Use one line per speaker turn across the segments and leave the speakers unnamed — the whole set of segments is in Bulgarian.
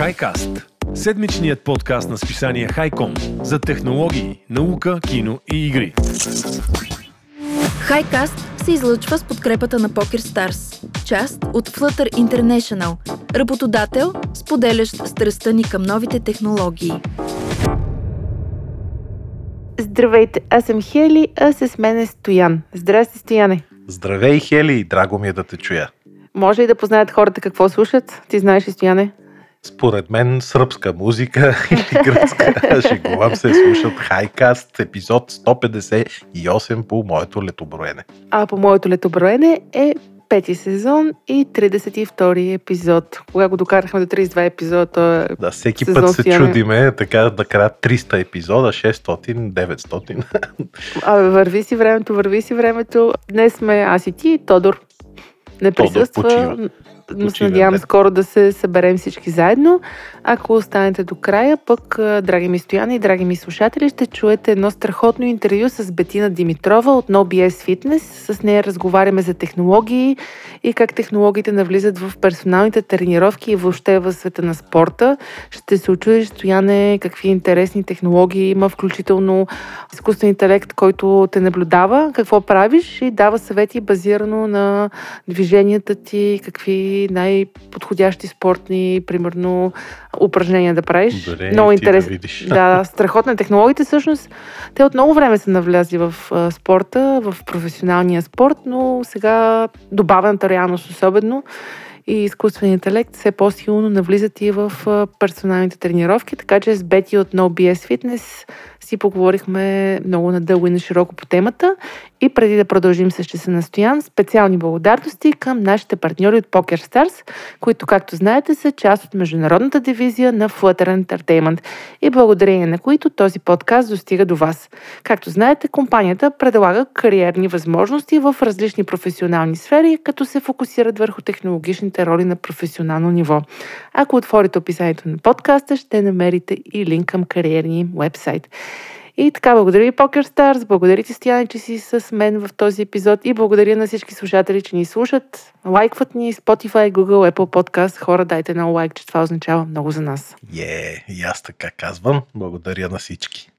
Хайкаст – седмичният подкаст на списание Хайком за технологии, наука, кино и игри.
Хайкаст се излъчва с подкрепата на Poker Stars, част от Flutter International, работодател, споделящ страстта ни към новите технологии.
Здравейте, аз съм Хели, а с мен е Стоян. Здрасти, Стояне.
Здравей, Хели, драго ми е да те чуя.
Може ли да познаят хората какво слушат? Ти знаеш ли, Стояне?
Според мен сръбска музика или гръцка, шегувам се, слушат Хайкаст, епизод 158 по моето летоброене.
А по моето летоброене е пети сезон и 32 епизод. Кога го докарахме до 32 епизода,
Да, всеки
сезон
път се
Стояне.
чудиме, така да края 300 епизода, 600, 900.
Абе, върви си времето, върви си времето. Днес сме аз и ти, Тодор. Не
Тодор
присъства,
почива.
Но се надявам
днес.
скоро да се съберем всички заедно. Ако останете до края, пък, драги ми стояни и драги ми слушатели, ще чуете едно страхотно интервю с Бетина Димитрова от NoBS Fitness. С нея разговаряме за технологии и как технологиите навлизат в персоналните тренировки и въобще в света на спорта. Ще се очудиш, Стояне, какви интересни технологии има, включително изкуствен интелект, който те наблюдава, какво правиш и дава съвети базирано на движенията ти, какви най-подходящи спортни, примерно, упражнения да правиш.
Добре,
много интересно.
да видиш.
Да, страхотна технологиите всъщност. Те от много време са навлязли в а, спорта, в професионалния спорт, но сега добавената реалност особено и изкуственият интелект все по-силно навлизат и в персоналните тренировки, така че с Бети от NoBS Fitness си поговорихме много надълго и на широко по темата. И преди да продължим с часа на Стоян, специални благодарности към нашите партньори от Poker Stars, които, както знаете, са част от международната дивизия на Flutter Entertainment и благодарение на които този подкаст достига до вас. Както знаете, компанията предлага кариерни възможности в различни професионални сфери, като се фокусират върху технологичните роли на професионално ниво. Ако отворите описанието на подкаста, ще намерите и линк към кариерния вебсайт. И така, благодаря ви, Poker Stars, благодаря ти, Стояне, че си с мен в този епизод и благодаря на всички слушатели, че ни слушат. Лайкват ни Spotify, Google, Apple Podcast. Хора, дайте на лайк, че това означава много за нас.
Е, и аз така казвам. Благодаря на всички.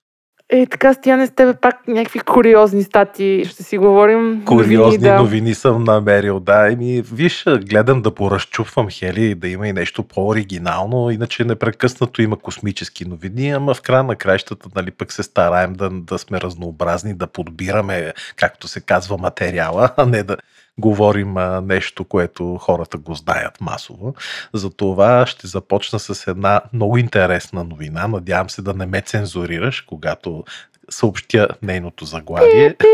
Е, така, Стояне, с тебе пак някакви куриозни стати. Ще си говорим.
Куриозни
новини, да.
новини съм намерил, да. Еми, виж, гледам да поразчупвам Хели, да има и нещо по-оригинално, иначе непрекъснато има космически новини, ама в края на краищата, нали, пък се стараем да, да сме разнообразни, да подбираме, както се казва, материала, а не да говорим а, нещо, което хората го знаят масово. Затова ще започна с една много интересна новина. Надявам се да не ме цензурираш, когато съобщя нейното заглавие.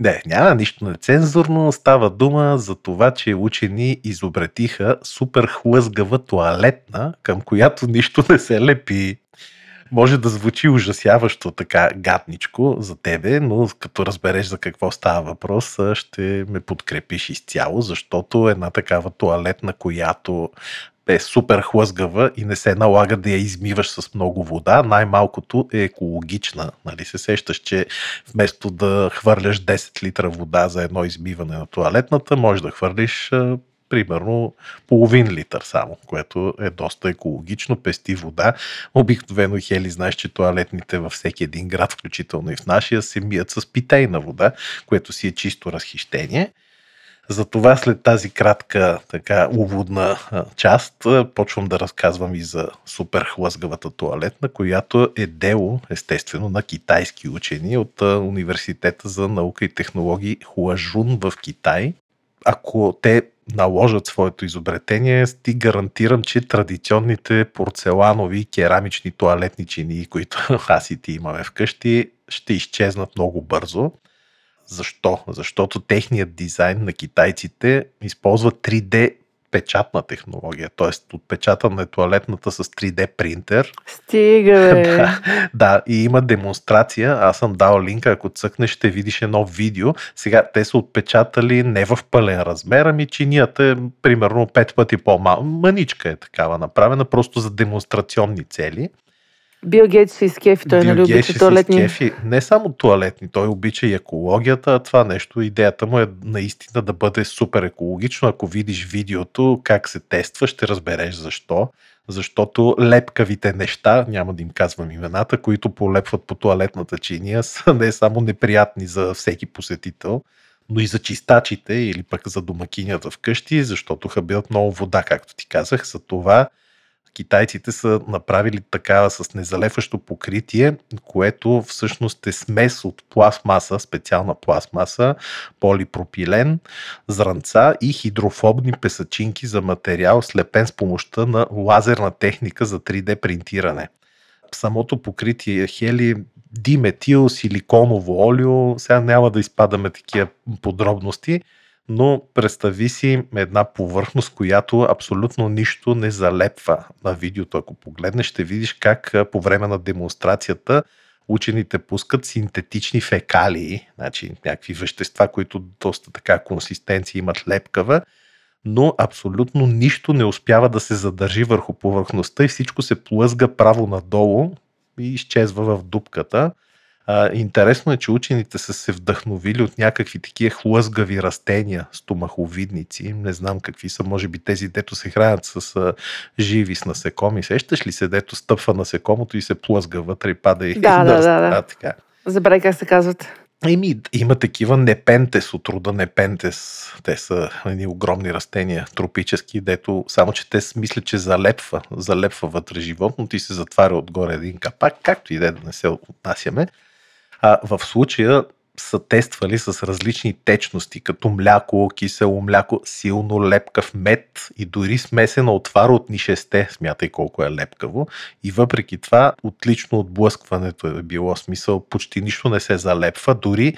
Не, няма нищо нецензурно. Става дума за това, че учени изобретиха супер хлъзгава туалетна, към която нищо не се лепи. Може да звучи ужасяващо така гадничко за тебе, но като разбереш за какво става въпрос, ще ме подкрепиш изцяло, защото една такава туалетна, която е супер хлъзгава и не се налага да я измиваш с много вода, най-малкото е екологична. Нали се сещаш, че вместо да хвърляш 10 литра вода за едно измиване на туалетната, можеш да хвърлиш примерно половин литър само, което е доста екологично, пести вода. Обикновено, Хели, знаеш, че туалетните във всеки един град, включително и в нашия, се мият с питейна вода, което си е чисто разхищение. Затова след тази кратка така уводна част почвам да разказвам и за супер хлъзгавата туалетна, която е дело, естествено, на китайски учени от Университета за наука и технологии Хуажун в Китай. Ако те наложат своето изобретение, ти гарантирам, че традиционните порцеланови керамични туалетни чинии, които аз и ти имаме вкъщи, ще изчезнат много бързо. Защо? Защото техният дизайн на китайците използва 3D печатна технология, т.е. отпечатана е туалетната с 3D принтер.
Стига, бе.
да, да, и има демонстрация. Аз съм дал линка, ако цъкнеш, ще видиш едно видео. Сега те са отпечатали не в пълен размер, ами чинията е примерно 5 пъти по-малко. Маничка е такава направена, просто за демонстрационни цели.
Бил Гейтс ще изкефи, той нали
Бил Гейтс
обича
се
туалетни.
изкефи. Не само туалетни, той обича и екологията, а това нещо, идеята му е наистина да бъде супер екологично. Ако видиш видеото, как се тества, ще разбереш защо. Защото лепкавите неща, няма да им казвам имената, които полепват по туалетната чиния, са не само неприятни за всеки посетител, но и за чистачите или пък за домакинята вкъщи, защото хабят много вода, както ти казах. За това китайците са направили такава с незалепващо покритие, което всъщност е смес от пластмаса, специална пластмаса, полипропилен, зранца и хидрофобни песачинки за материал, слепен с помощта на лазерна техника за 3D принтиране. Самото покритие е хели диметил, силиконово олио, сега няма да изпадаме такива подробности, но представи си една повърхност, която абсолютно нищо не залепва на видеото. Ако погледнеш, ще видиш как по време на демонстрацията учените пускат синтетични фекалии, значи някакви вещества, които доста така консистенция имат лепкава, но абсолютно нищо не успява да се задържи върху повърхността и всичко се плъзга право надолу и изчезва в дупката. А, интересно е, че учените са се вдъхновили от някакви такива хлъзгави растения, стомаховидници. Не знам какви са, може би тези, дето се хранят с а, живи с насекоми. Сещаш ли се, дето стъпва насекомото и се плъзга вътре и пада и
Да, да, да, да.
А, така.
Забравяй как се казват.
Еми, има такива непентес от рода непентес. Те са едни огромни растения, тропически, дето само, че те мислят, че залепва, залепва вътре животното и се затваря отгоре един капак, както и да е да не се отнасяме. А, в случая са тествали с различни течности, като мляко, кисело мляко, силно лепкав мед и дори смесена отвара от нишесте, смятай колко е лепкаво. И въпреки това, отлично отблъскването е било смисъл, почти нищо не се залепва, дори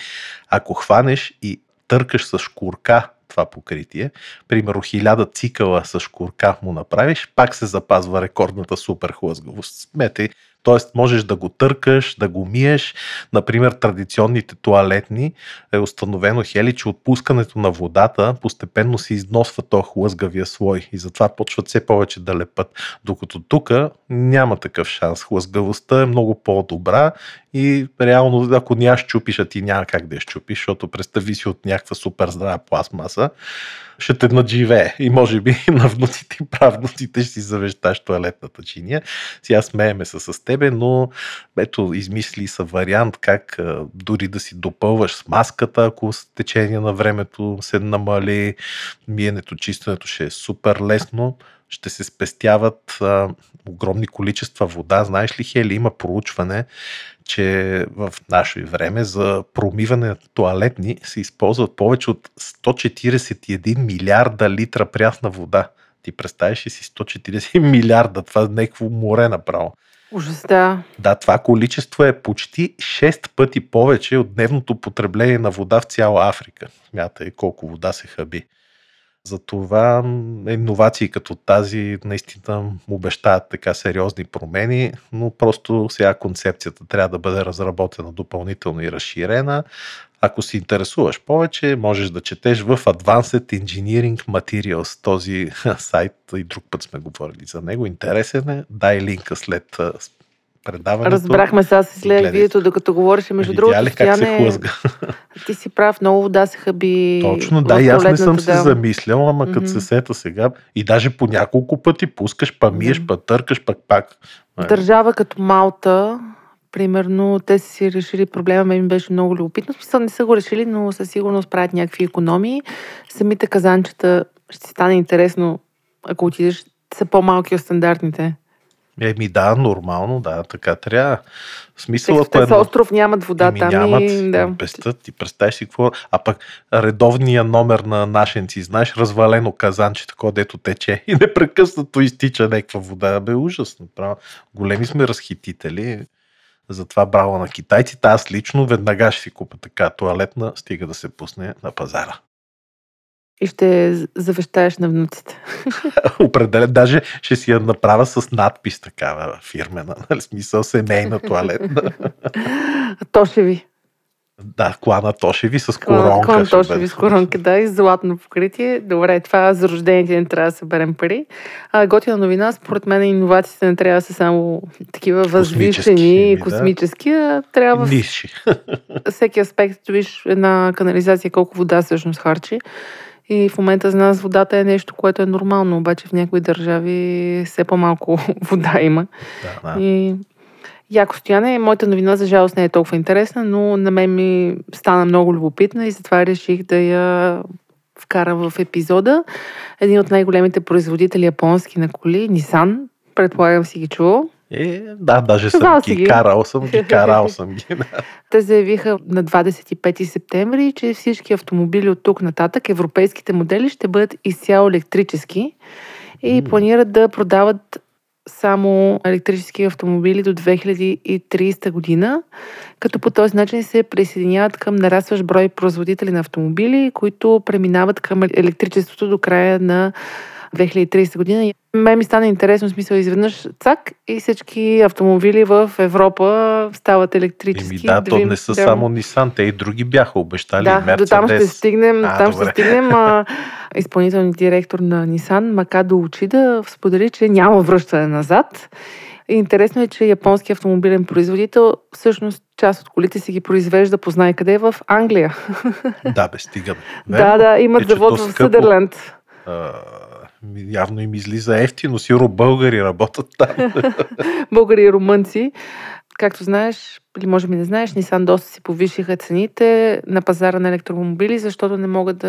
ако хванеш и търкаш с шкурка това покритие, примерно хиляда цикъла с шкурка му направиш, пак се запазва рекордната супер хлъзгавост. Сметай, т.е. можеш да го търкаш, да го миеш. Например, традиционните туалетни е установено, Хели, че отпускането на водата постепенно се износва то хлъзгавия слой и затова почват все повече да лепат. Докато тук няма такъв шанс. Хлъзгавостта е много по-добра и реално, ако не я щупиш, а ти няма как да я щупиш, защото представи си от някаква супер здрава пластмаса, ще те надживее и може би на внуците и правнуците ще си завещаш туалетната чиния. Сега смееме се с тебе, но ето измисли са вариант как дори да си допълваш с маската, ако с течение на времето се намали, миенето, чистенето ще е супер лесно, ще се спестяват а, огромни количества вода. Знаеш ли, Хели, има проучване, че в наше време за промиване на туалетни се използват повече от 141 милиарда литра прясна вода. Ти представяш ли си 140 милиарда? Това е някакво море направо.
Ужас, да.
Да, това количество е почти 6 пъти повече от дневното потребление на вода в цяла Африка. Смятай колко вода се хаби. Затова иновации като тази наистина обещават така сериозни промени, но просто сега концепцията трябва да бъде разработена допълнително и разширена. Ако се интересуваш повече, можеш да четеш в Advanced Engineering Materials, този сайт и друг път сме говорили за него. Интересен е. Дай линка след предаването.
Разбрахме сега си след видеото, докато говориш. Между другото,
ли как се хлъзга?
ти си прав, много вода се хаби.
Точно, да, и аз не съм
туалетната,
се
да.
замислял, ама като
Мгм.
се сета сега и даже по няколко пъти пускаш, па миеш,
Да.
па търкаш, пак пак. Нали?
Държава като Малта, примерно, те са си решили проблема, мен ми беше много любопитно. Смисъл не са го решили, но със сигурност правят някакви економии. Самите казанчета ще стане интересно, ако отидеш, са по-малки от стандартните.
Еми да, нормално, да, така трябва. В смисъл, ако е
са остров, нямат вода
Еми,
там
нямат,
и... Да.
пестат, ти представяш си какво. А пък редовния номер на нашенци, знаеш, развалено казанче, такова, дето тече и непрекъснато изтича някаква вода. Бе, ужасно. Право. Големи сме разхитители. Затова браво на китайците. Аз лично веднага ще си купя така туалетна, стига да се пусне на пазара.
И ще завещаеш на внуците.
Определен, даже ще си я направя с надпис такава фирмена, нали, смисъл семейна туалетна.
То ще ви.
Да, клана Тошеви с коронка.
клан Тошеви с коронка, да, и златно покритие. Добре, това за рождените не трябва да съберем пари. А, готина новина, според мен иновациите не трябва да са само такива възвишени,
да.
космически, а трябва
Ниши.
всеки аспект, виж една канализация колко вода всъщност харчи. И в момента за нас водата е нещо, което е нормално, обаче в някои държави все по-малко вода има.
Да, да.
И яко стояне, моята новина за жалост не е толкова интересна, но на мен ми стана много любопитна и затова реших да я вкарам в епизода. Един от най-големите производители японски на коли, Nissan, предполагам си ги чувал.
Е, да, даже съм ги
ги.
карал съм ги, карал съм ги. да.
Те заявиха на 25 септември, че всички автомобили от тук нататък, европейските модели, ще бъдат изцяло електрически и
М.
планират да продават само електрически автомобили до 2030 година, като по този начин се присъединяват към нарастващ брой производители на автомобили, които преминават към електричеството до края на 2030 година. И Мен ми стана интересно, смисъл изведнъж цак и всички автомобили в Европа стават електрически.
Еми да, то не са
да.
само Nissan, те и други бяха обещали.
Да, до там ще стигнем.
А,
там ще
добре.
стигнем. А, изпълнителният директор на Nissan, Макадо Учида, сподели, че няма връщане назад. Интересно е, че японски автомобилен производител всъщност част от колите си ги произвежда, познай къде, в Англия.
Да, бе, стигаме.
Да, да, имат
Е,
завод в
скъпо.
Съдърленд.
А, явно им излиза ефтино, сигурно българи работят там.
Българи и румънци. Както знаеш, или може би не знаеш, Nissan доста си повишиха цените на пазара на електромобили, защото не могат да...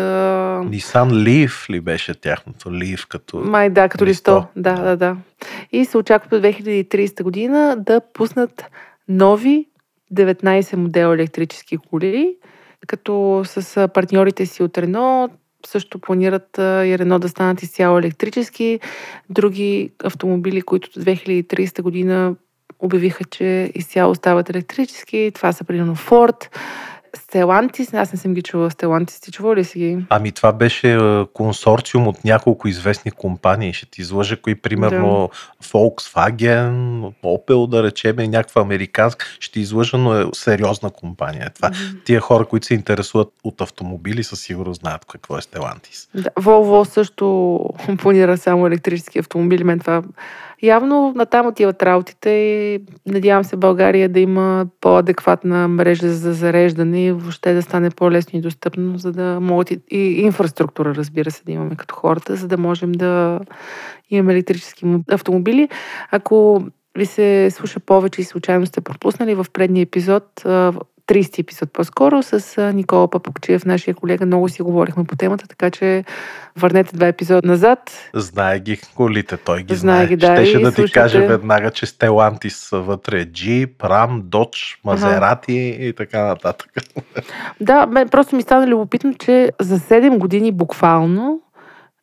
Nissan Leaf ли беше тяхното? Leaf като...
Май да, като
Листо.
листо. Да,
Да.
да, да. И се очаква до 2030 година да пуснат нови 19 модела електрически коли, като с партньорите си от Рено също планират и Рено да станат изцяло електрически. Други автомобили, които до 2030 година обявиха, че изцяло стават електрически. Това са примерно Ford, Stellantis. Аз не съм ги чувала. Stellantis, ти чувала ли си ги?
Ами това беше консорциум от няколко известни компании. Ще ти излъжа кои, примерно Volkswagen, Opel, да речем, някаква американска. Ще ти излъжа, но е сериозна компания. Това, тия хора, които се интересуват от автомобили, със сигурност знаят какво е Stellantis.
Да, Volvo също планира само електрически автомобили. Мен това явно натам отиват работите и надявам се България да има по-адекватна мрежа за зареждане и въобще да стане по-лесно и достъпно, за да могат и, и инфраструктура, разбира се, да имаме като хората, за да можем да имаме електрически мо- автомобили. Ако ви се слуша повече и случайно сте пропуснали в предния епизод, 30 епизод по-скоро, с Никола Папукчиев, нашия колега, много си говорихме по темата, така че върнете два епизода назад.
Знае ги колите, той ги
Знае
знае.
ги, да,
Щеше да ти
слушайте-
каже веднага, че Stellantis са вътре Jeep, Ram, Dodge, Maserati и така нататък.
Да, просто ми стана любопитно, че за 7 години буквално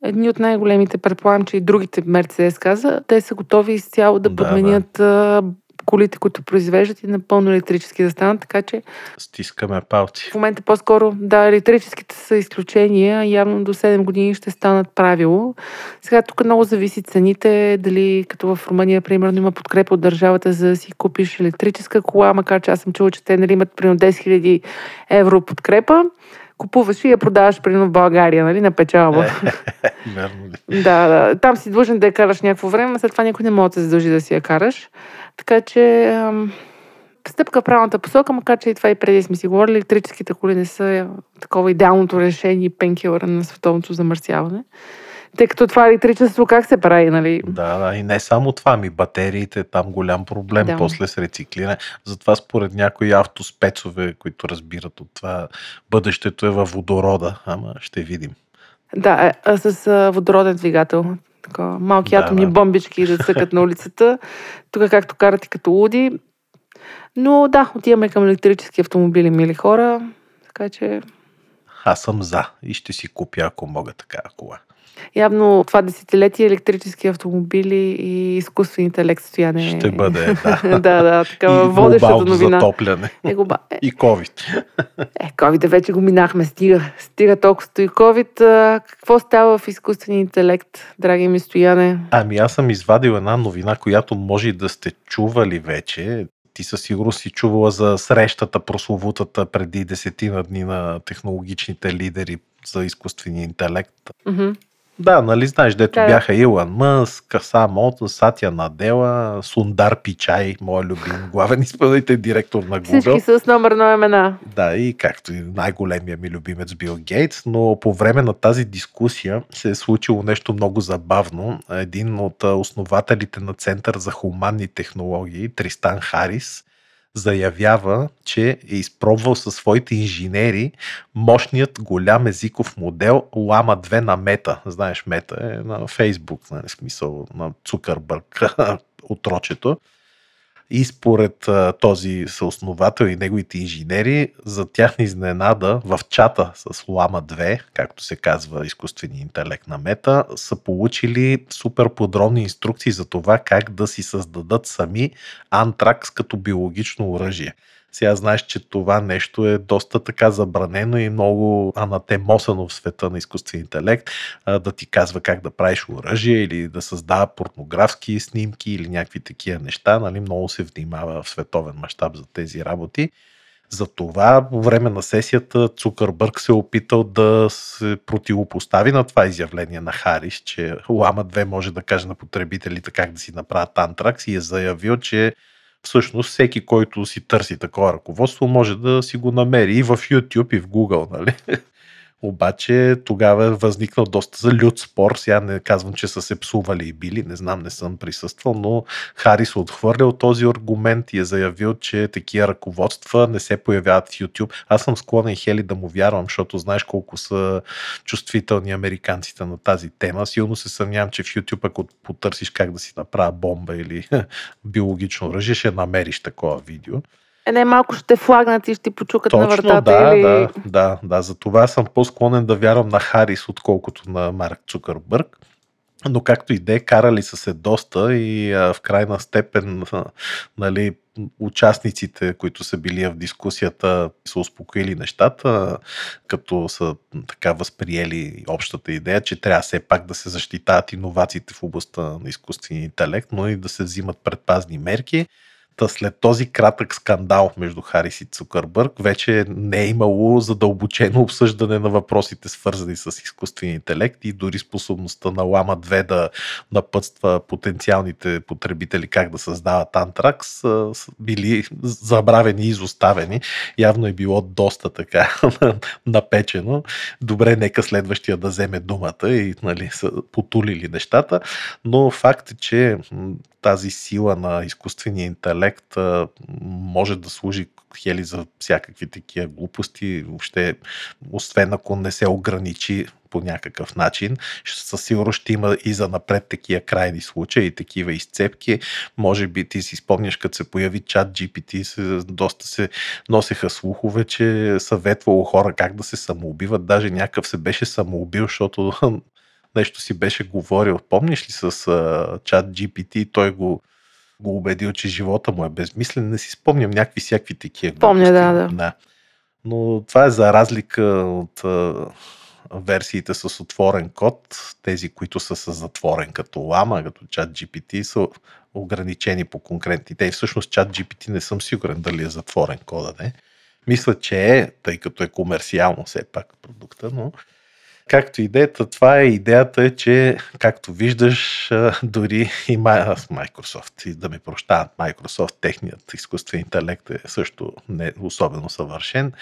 едни от най-големите, предполагам, че и другите Мерцедес каза, те са готови изцяло да
Да,
подменят а, колите, които произвеждат и напълно електрически да станат, така че
Стискаме палци.
в момента по-скоро, да, електрическите са изключения, явно до 7 години ще станат правило. Сега тук много зависи цените, дали като в Румъния, примерно, има подкрепа от държавата за да си купиш електрическа кола, макар че аз съм чула, че те нали, имат примерно 10 000 евро подкрепа. Купуваш и я продаваш примерно в България, нали, на печалба.
Верно ли?
Да, да. Там си длъжен да я караш някакво време, след това никой не може да се задължи да си я караш. Така че ам, стъпка в правилната посока, макар че и това и преди сме си говорили, електрическите коли не са а, такова идеалното решение и пенкилъра на световното замърсяване. Тъй като това електричество как се прави, нали?
Да, да, и не само това, ми батериите, там голям проблем
Да.
после с рециклиране. Затова според някои автоспецове, които разбират от това, бъдещето е във водорода, ама ще видим.
Да, а, а с водороден двигател. Така, малки
Да,
атомни
да.
бомбички да цъкат на улицата. Тук както карат и като луди. Но да, отиваме към електрически автомобили, мили хора. Така че
Аз съм за и ще си купя, ако мога такава кола.
явно това десетилетие електрически автомобили и изкуствен интелект стояне.
Ще бъде, да.
да, да, такава
и
водещата новина.
затопляне.
Е, го, ба- е,
И COVID.
е, COVID вече го минахме, стига. Стига толкова стои COVID. Какво става в изкуствения интелект, драги ми стояне?
Ами аз съм извадил една новина, която може да сте чували вече. Ти със сигурност си чувала за срещата прословутата преди десетина дни на технологичните лидери за изкуствения интелект.
Мгм.
Да, нали знаеш, дето
Да,
бяха Илон Мъск, Сам Олтън, Сатя Надела, Сундар Пичай, моят любим главен изпълнителен директор на Google.
Всички с номерно имена.
Да, и както и най-големия ми любимец Бил Гейтс, но по време на тази дискусия се е случило нещо много забавно. Един от основателите на Център за хуманни технологии, Тристан Харис, заявява, че е изпробвал със своите инженери мощният голям езиков модел Лама 2 на Мета. Знаеш, Мета е на Фейсбук, нали, смисъл на Цукърбърг, отрочето. И според а, този съосновател и неговите инженери, за тяхна изненада в чата с Лама 2, както се казва изкуствения интелект на Мета, са получили супер подробни инструкции за това как да си създадат сами антракс като биологично оръжие. Сега знаеш, че това нещо е доста така забранено и много анатемосано в света на изкуствения интелект, да ти казва как да правиш оръжие или да създава порнографски снимки или някакви такива неща. Нали? Много се внимава в световен мащаб за тези работи. Затова по време на сесията Цукърбърг се е опитал да се противопостави на това изявление на Харис, че Лама 2 може да каже на потребителите как да си направят антракс и е заявил, че всъщност всеки, който си търси такова ръководство, може да си го намери и в YouTube, и в Google. Нали? Обаче тогава е възникнал доста за люд спор. Сега не казвам, че са се псували и били, не знам, не съм присъствал, но Харис отхвърлял този аргумент и е заявил, че такива ръководства не се появяват в YouTube. Аз съм склонен Хели да му вярвам, защото знаеш колко са чувствителни американците на тази тема. Силно се съмнявам, че в YouTube, ако потърсиш как да си направя бомба или биологично оръжие, ще намериш такова видео.
Е, не, малко ще флагнат и ще ти почукат на
Точно,
вратата
да,
или...
да, да, да. За това съм по-склонен да вярвам на Харис, отколкото на Марк Цукърбърг. Но както и де, карали са се доста и а, в крайна степен а, нали, участниците, които са били в дискусията, са успокоили нещата, като са така възприели общата идея, че трябва все пак да се защитават иновациите в областта на изкуствения интелект, но и да се взимат предпазни мерки. Та след този кратък скандал между Харис и Цукърбърг, вече не е имало задълбочено обсъждане на въпросите, свързани с изкуствения интелект и дори способността на Лама 2 да напътства потенциалните потребители как да създават антракс, са били забравени и изоставени. Явно е било доста така напечено. Добре, нека следващия да вземе думата и нали, са потулили нещата, но факт е, че тази сила на изкуствения интелект може да служи хели за всякакви такива глупости, въобще, освен ако не се ограничи по някакъв начин. Със сигурност ще има и за напред такива крайни случаи такива изцепки. Може би ти си спомняш, като се появи чат GPT, доста се носеха слухове, че съветвало хора как да се самоубиват. Даже някакъв се беше самоубил, защото нещо си беше говорил. Помниш ли с чат GPT, той го, го убедил, че живота му е безмислен. Не си спомням някакви всякакви такива.
Помня, да, да.
да. Но това е за разлика от а, версиите с отворен код. Тези, които са с затворен като лама, като чат GPT, са ограничени по конкретни. Те и всъщност чат GPT не съм сигурен дали е затворен кода, не. Мисля, че е, тъй като е комерциално все пак продукта, но Както идеята, това е идеята е, че както виждаш, дори и Microsoft, и да ме прощават Microsoft, техният изкуствен интелект е също не особено съвършен,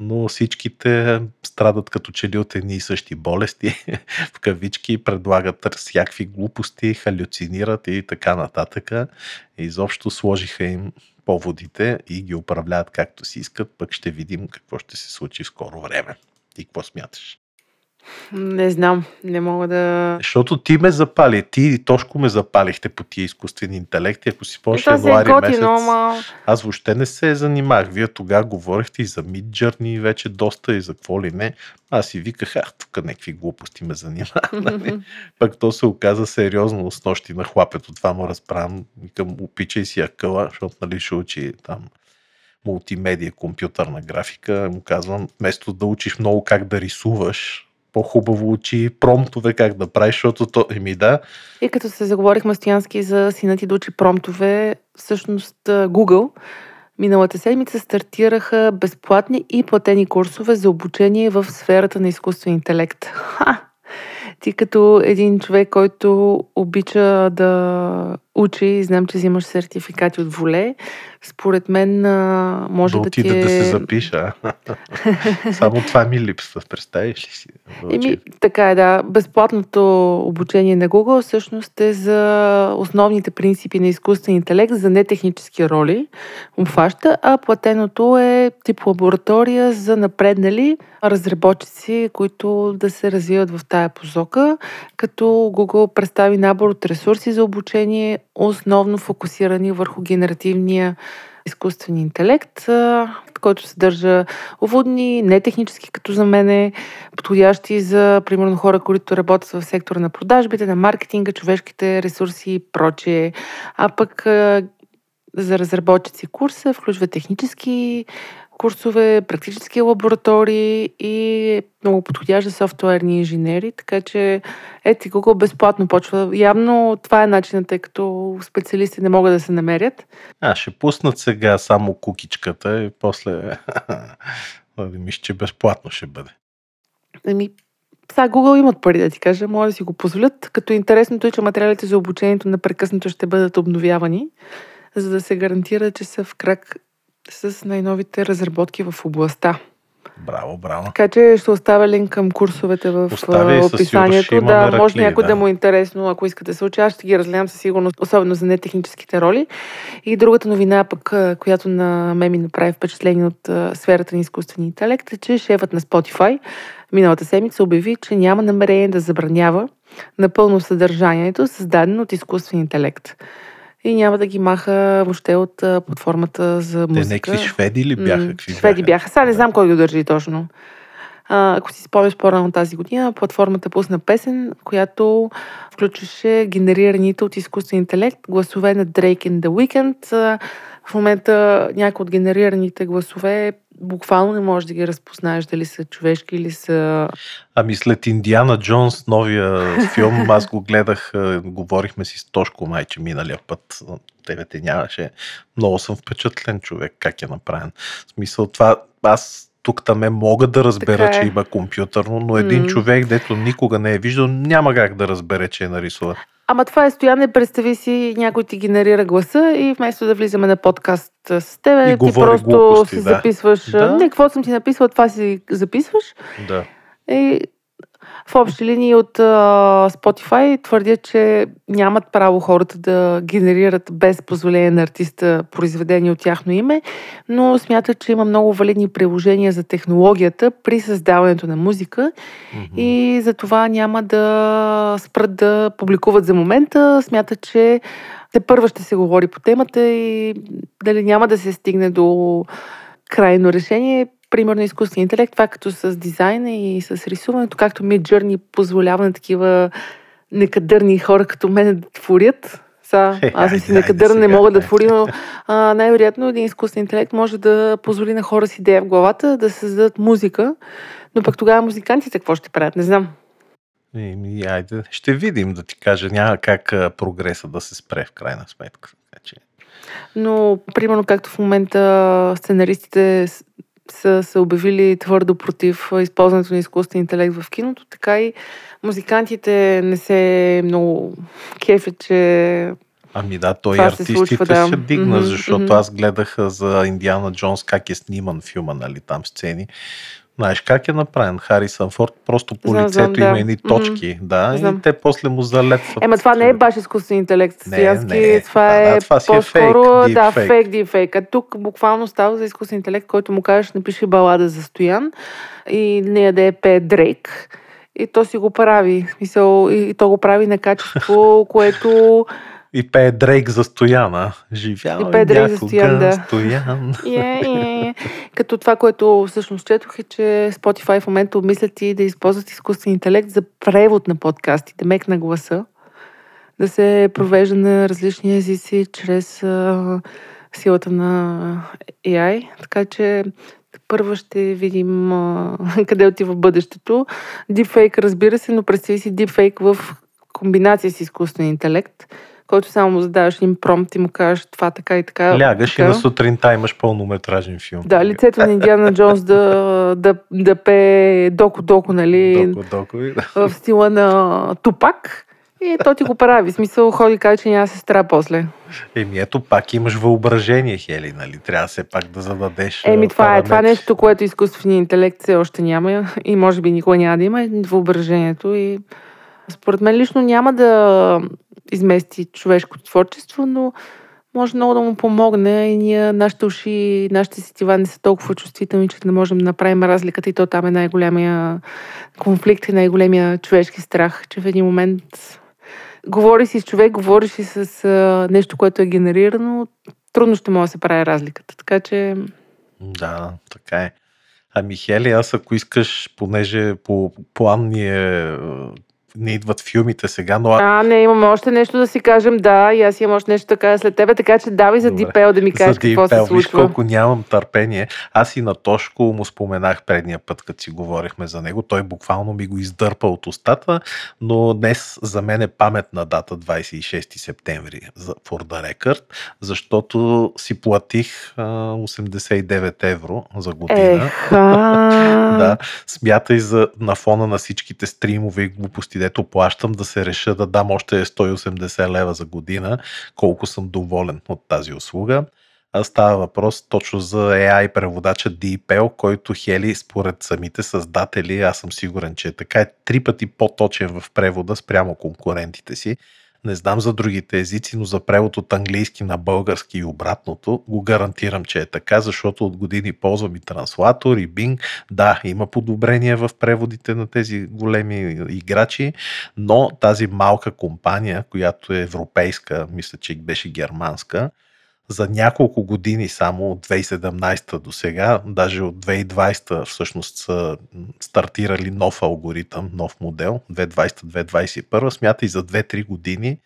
но всичките страдат като че ли от едни и същи болести, в кавички, предлагат всякакви глупости, халюцинират и така нататък. Изобщо сложиха им поводите и ги управляват както си искат, пък ще видим какво ще се случи в скоро време. И какво смяташ?
Не знам, не мога да...
Защото ти ме запали, ти и Тошко ме запалихте по тия изкуствени интелекти. Ако си помниш
се е
януари месец,
ама...
аз въобще не се занимах. Вие тогава говорихте и за Midjourney вече доста и за какво ли не. Аз си виках, ах, тук някакви глупости ме занимават. нали? Пък то се оказа сериозно с нощи на хлапето. Това му разправям. Викам, опичай си акъла, защото нали ще учи там мултимедия, компютърна графика. Му казвам, вместо да учиш много как да рисуваш, по-хубаво учи промптове как да правиш, защото то, еми да,
И като се заговорихме Стоянски за сина ти да учи промптове, всъщност Google миналата седмица стартираха безплатни и платени курсове за обучение в сферата на изкуствен интелект. Ха! Ти като един човек, който обича да учи, знам, че взимаш сертификати от воле, според мен може
да
да, ти е...
да се запиша. Само това ми липсва, представиш ли си?
Еми, така е, да. Безплатното обучение на Google всъщност е за основните принципи на изкуствен интелект за нетехнически роли, обхваща, а платеното е тип лаборатория за напреднали разработчици, които да се развиват в тая посока, като Google представи набор от ресурси за обучение, основно фокусирани върху генеративния изкуствен интелект, който съдържа уводни, нетехнически като за мене, подходящи за, примерно, хора, които работят в сектора на продажбите, на маркетинга, човешките ресурси и прочее. А пък за разработчици курса включва технически курсове, практически лаборатории и много подходящ за софтуерни инженери, така че ето и Google безплатно почва. Явно това е начинът, тъй като специалисти не могат да се намерят.
А, ще пуснат сега само кукичката и после... Нали, Мисля, че безплатно ще бъде.
Ами, сега Google имат пари да ти кажа, може да си го позволят, като интересното е, че материалите за обучението непрекъснато ще бъдат обновявани, за да се гарантира, че са в крак с най-новите разработки в областта.
Браво, браво.
Така че ще оставя линк към курсовете в
Остави,
описанието. Да,
мераклии,
може някой да.
да.
му е интересно, ако искате да се учи. Аз ще ги разгледам със сигурност, особено за нетехническите роли. И другата новина, пък, която на мен ми направи впечатление от сферата на изкуствения интелект, е, че шефът на Spotify миналата седмица обяви, че няма намерение да забранява напълно съдържанието, създадено от изкуствен интелект. И няма да ги маха въобще от а, платформата за
Те
музика.
някакви шведи ли бяха? Какви
Шведи бяха. Сега не знам кой го държи точно. А, ако си спомняш по-рано тази година, платформата пусна песен, която включваше генерираните от изкуствен интелект гласове на Drake and The Weeknd. В момента някои от генерираните гласове буквално не можеш да ги разпознаеш дали са човешки или са...
Ами след Индиана Джонс, новия филм, аз го гледах, а, говорихме си с Тошко майче миналия път. Тебе те нямаше. Много съм впечатлен човек, как е направен. В смисъл това, аз тук там мога да разбера,
Така е.
че има компютърно, но един
М.
човек, дето никога не е виждал, няма как да разбере, че е нарисуван.
Ама това е стояне, представи си, някой ти генерира гласа и вместо да влизаме на подкаст с тебе,
И
ти просто
глупости,
си
да.
записваш.
Да.
Не, какво съм ти написала, това си записваш.
Да.
И в общи линии от а, Spotify твърдят, че нямат право хората да генерират без позволение на артиста произведение от тяхно име, но смятат, че има много валидни приложения за технологията при създаването на музика
Мгм.
и за това няма да спрат да публикуват за момента. Смятат, че те първа ще се говори по темата и дали няма да се стигне до крайно решение. Примерно изкуствен интелект, това като с дизайна и с рисуването, както Mid Journey позволява на такива некадърни хора като мен да творят. Са,
Е,
аз съм си некадърна, не мога да
айде.
творя, но а, най-вероятно един изкуствен интелект може да позволи на хора с идея в главата да създадат музика, но пък тогава музикантите какво ще правят? Не знам.
Еми, айде, ще видим, да ти кажа. Няма как а, прогреса да се спре в крайна сметка. Така че...
Но, примерно, както в момента сценаристите са се обявили твърдо против използването на изкуствен интелект в киното, така и музикантите не се много кефят, че
Ами да, той
Това се
артистите
случва, да.
се дигна,
Мгм,
защото
мгм.
аз гледах за Индиана Джонс как е сниман филма, нали, там сцени. Знаеш как е направен Харисън Форд? Просто по
Знам,
лицето
знам,
има едни точки, да,
Знам.
и те после му залепват.
Ема това не е баш изкуствен интелект,
Не,
Стоянски.
не.
Това
Да,
е
да, това си е
по-скоро
фейк,
да, фейк, дипфейк. А тук буквално става за изкуствен интелект, който му кажеш, напиши балада за Стоян и нея да е пее Дрейк. И то си го прави. Смисъл, и, и то го прави на качество, което
И пее Дрейк за Стояна. Живял
И пее Дрейк за Стоян, да.
Стоян.
е, е, е. Като това, което всъщност четох е, че Spotify в момента обмислят и да използват изкуствен интелект за превод на подкастите, мек на гласа, да се провежда на различни езици чрез а, силата на AI. Така че Първо ще видим а, къде отива бъдещето. Дипфейк, разбира се, но представи си дипфейк в комбинация с изкуствен интелект, който само му задаваш им промпт и му кажеш това така и така.
Лягаш
така.
и на сутринта имаш пълнометражен филм.
Да, лицето на Индиана Джонс да, да, да пее доко-доко, нали,
Доко, доко, и да.
в стила на Тупак. И то ти го прави. В смисъл, ходи каже, че няма сестра после.
Еми ето пак имаш въображение, Хели, нали? Трябва все пак да зададеш
Еми,
а,
това е. Това е нещо, което изкуственият интелект все още няма и може би никога няма да има е въображението. И според мен лично няма да измести човешкото творчество, но може много да му помогне и ние, нашите уши, нашите сетива не са толкова чувствителни, че да можем да направим разликата и то там е най-големия конфликт и най-големия човешки страх, че в един момент говори си с човек, говориш си с а, нещо, което е генерирано, трудно ще може да се прави разликата. Така че
Да, така е. Ами, Хели, аз ако искаш, понеже по план ни е, не идват филмите сега, но
А, не, имаме още нещо да си кажем, да, и аз имам още нещо да кажа след тебе, така че давай за. Дипел да ми кажеш какво се
виж
случва.
колко нямам търпение. Аз и на Тошко му споменах предния път, като си говорихме за него. Той буквално ми го издърпа от устата, но днес за мен е паметна дата 26 септември за For the Record, защото си платих а, 89 евро за година.
Еха.
Да, смятай за на фона на всичките стримове и глупости, дето плащам, да се реша да дам още 180 лева за година, колко съм доволен от тази услуга. А става въпрос точно за AI преводача DeepL, който Хели според самите създатели, аз съм сигурен, че е така е три пъти по-точен в превода спрямо конкурентите си. Не знам за другите езици, но за превод от английски на български и обратното го гарантирам, че е така, защото от години ползвам и транслатор, и Bing. Да, има подобрения в преводите на тези големи играчи, но тази малка компания, която е европейска, мисля, че беше германска, за няколко години само от 2017 до сега, даже от 2020 всъщност са стартирали нов алгоритъм, нов модел, 2020-2021, смята и за 2-3 години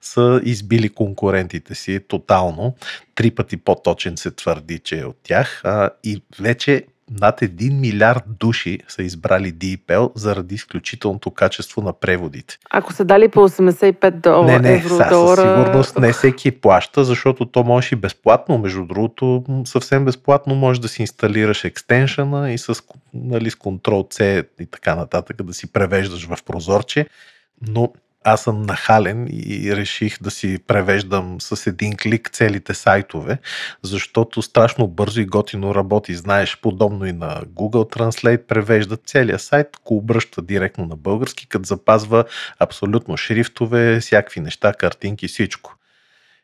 са избили конкурентите си тотално. Три пъти по-точен се твърди, че е от тях. А, и вече над 1 милиард души са избрали DeepL заради изключителното качество на преводите.
Ако са дали по 85 долара,
Не, не,
евро,
със
долара...
сигурност не всеки плаща, защото то може и безплатно. Между другото, съвсем безплатно може да си инсталираш екстеншъна и с, нали, с Ctrl-C и така нататък да си превеждаш в прозорче. Но аз съм нахален и реших да си превеждам с един клик целите сайтове, защото страшно бързо и готино работи. Знаеш, подобно и на Google Translate, превежда целия сайт, го обръща директно на български, като запазва абсолютно шрифтове, всякакви неща, картинки, всичко.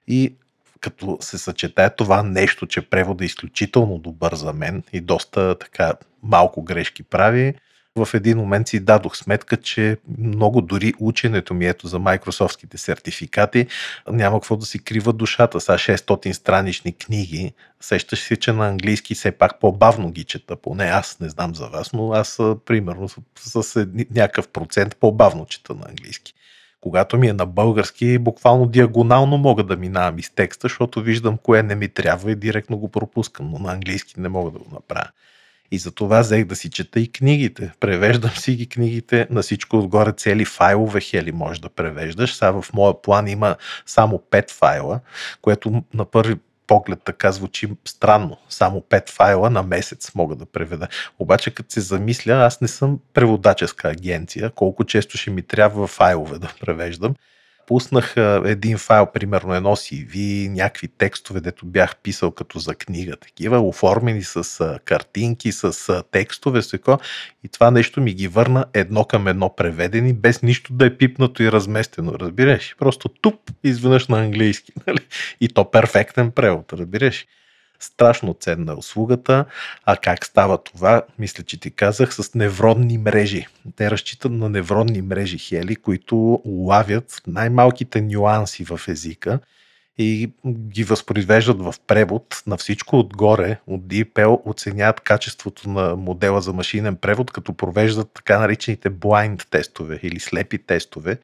И като се съчетае това нещо, че превода е изключително добър за мен и доста така малко грешки прави, в един момент си дадох сметка, че много дори ученето ми ето за майкрософтските сертификати няма какво да си крива душата. Са 600 странични книги. Сещаш се, че на английски все пак по-бавно ги чета. Поне аз не знам за вас, но аз примерно с, някакъв процент по-бавно чета на английски. Когато ми е на български, буквално диагонално мога да минавам из текста, защото виждам кое не ми трябва и директно го пропускам, но на английски не мога да го направя. И за това взех да си чета и книгите. Превеждам си ги книгите на всичко отгоре цели файлове хели можеш да превеждаш. Сега в моя план има само 5 файла, което на първи поглед така звучи странно. Само 5 файла на месец мога да преведа. Обаче като се замисля, аз не съм преводаческа агенция, колко често ще ми трябва файлове да превеждам. Пуснах един файл, примерно едно CV, някакви текстове, дето бях писал като за книга, такива, оформени с картинки, с текстове, с тако. И това нещо ми ги върна едно към едно преведени, без нищо да е пипнато и разместено, разбираш? Просто туп, изведнъж на английски, нали? И то перфектен превод, разбираш? Страшно ценна е услугата. А как става това? Мисля, че ти казах с невронни мрежи. Те разчитат на невронни мрежи хели, които улавят най-малките нюанси в езика и ги възпроизвеждат в превод на всичко отгоре. От DeepL оценяват качеството на модела за машинен превод, като провеждат така наречените blind тестове или слепи тестове,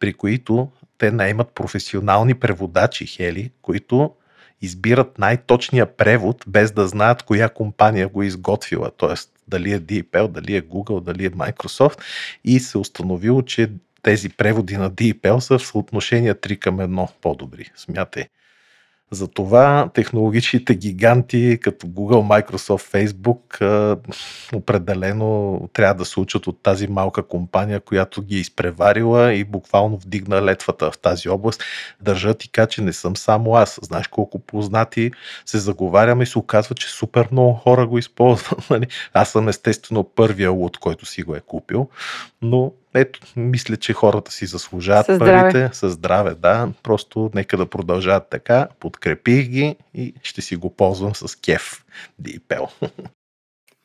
при които те наймат професионални преводачи хели, които избират най-точния превод, без да знаят коя компания го е изготвила. Тоест, дали е DeepL, дали е Google, дали е Microsoft и се установило, че тези преводи на DeepL са в съотношение 3 към 1 по-добри. Смятай. Затова технологичните гиганти като Google, Microsoft, Facebook определено трябва да се учат от тази малка компания, която ги е изпреварила и буквално вдигна летвата в тази област. Държа ти кажа, че не съм само аз. Знаеш колко познати се заговаряме и се оказва, че супер много хора го използват. Нали? Аз съм естествено първия луд, който си го е купил, но ето, мисля, че хората си заслужават
Със
парите.
здраве.
Със здраве, да. Просто нека да продължават така. Подкрепих ги и ще си го ползвам с кеф. DeepL.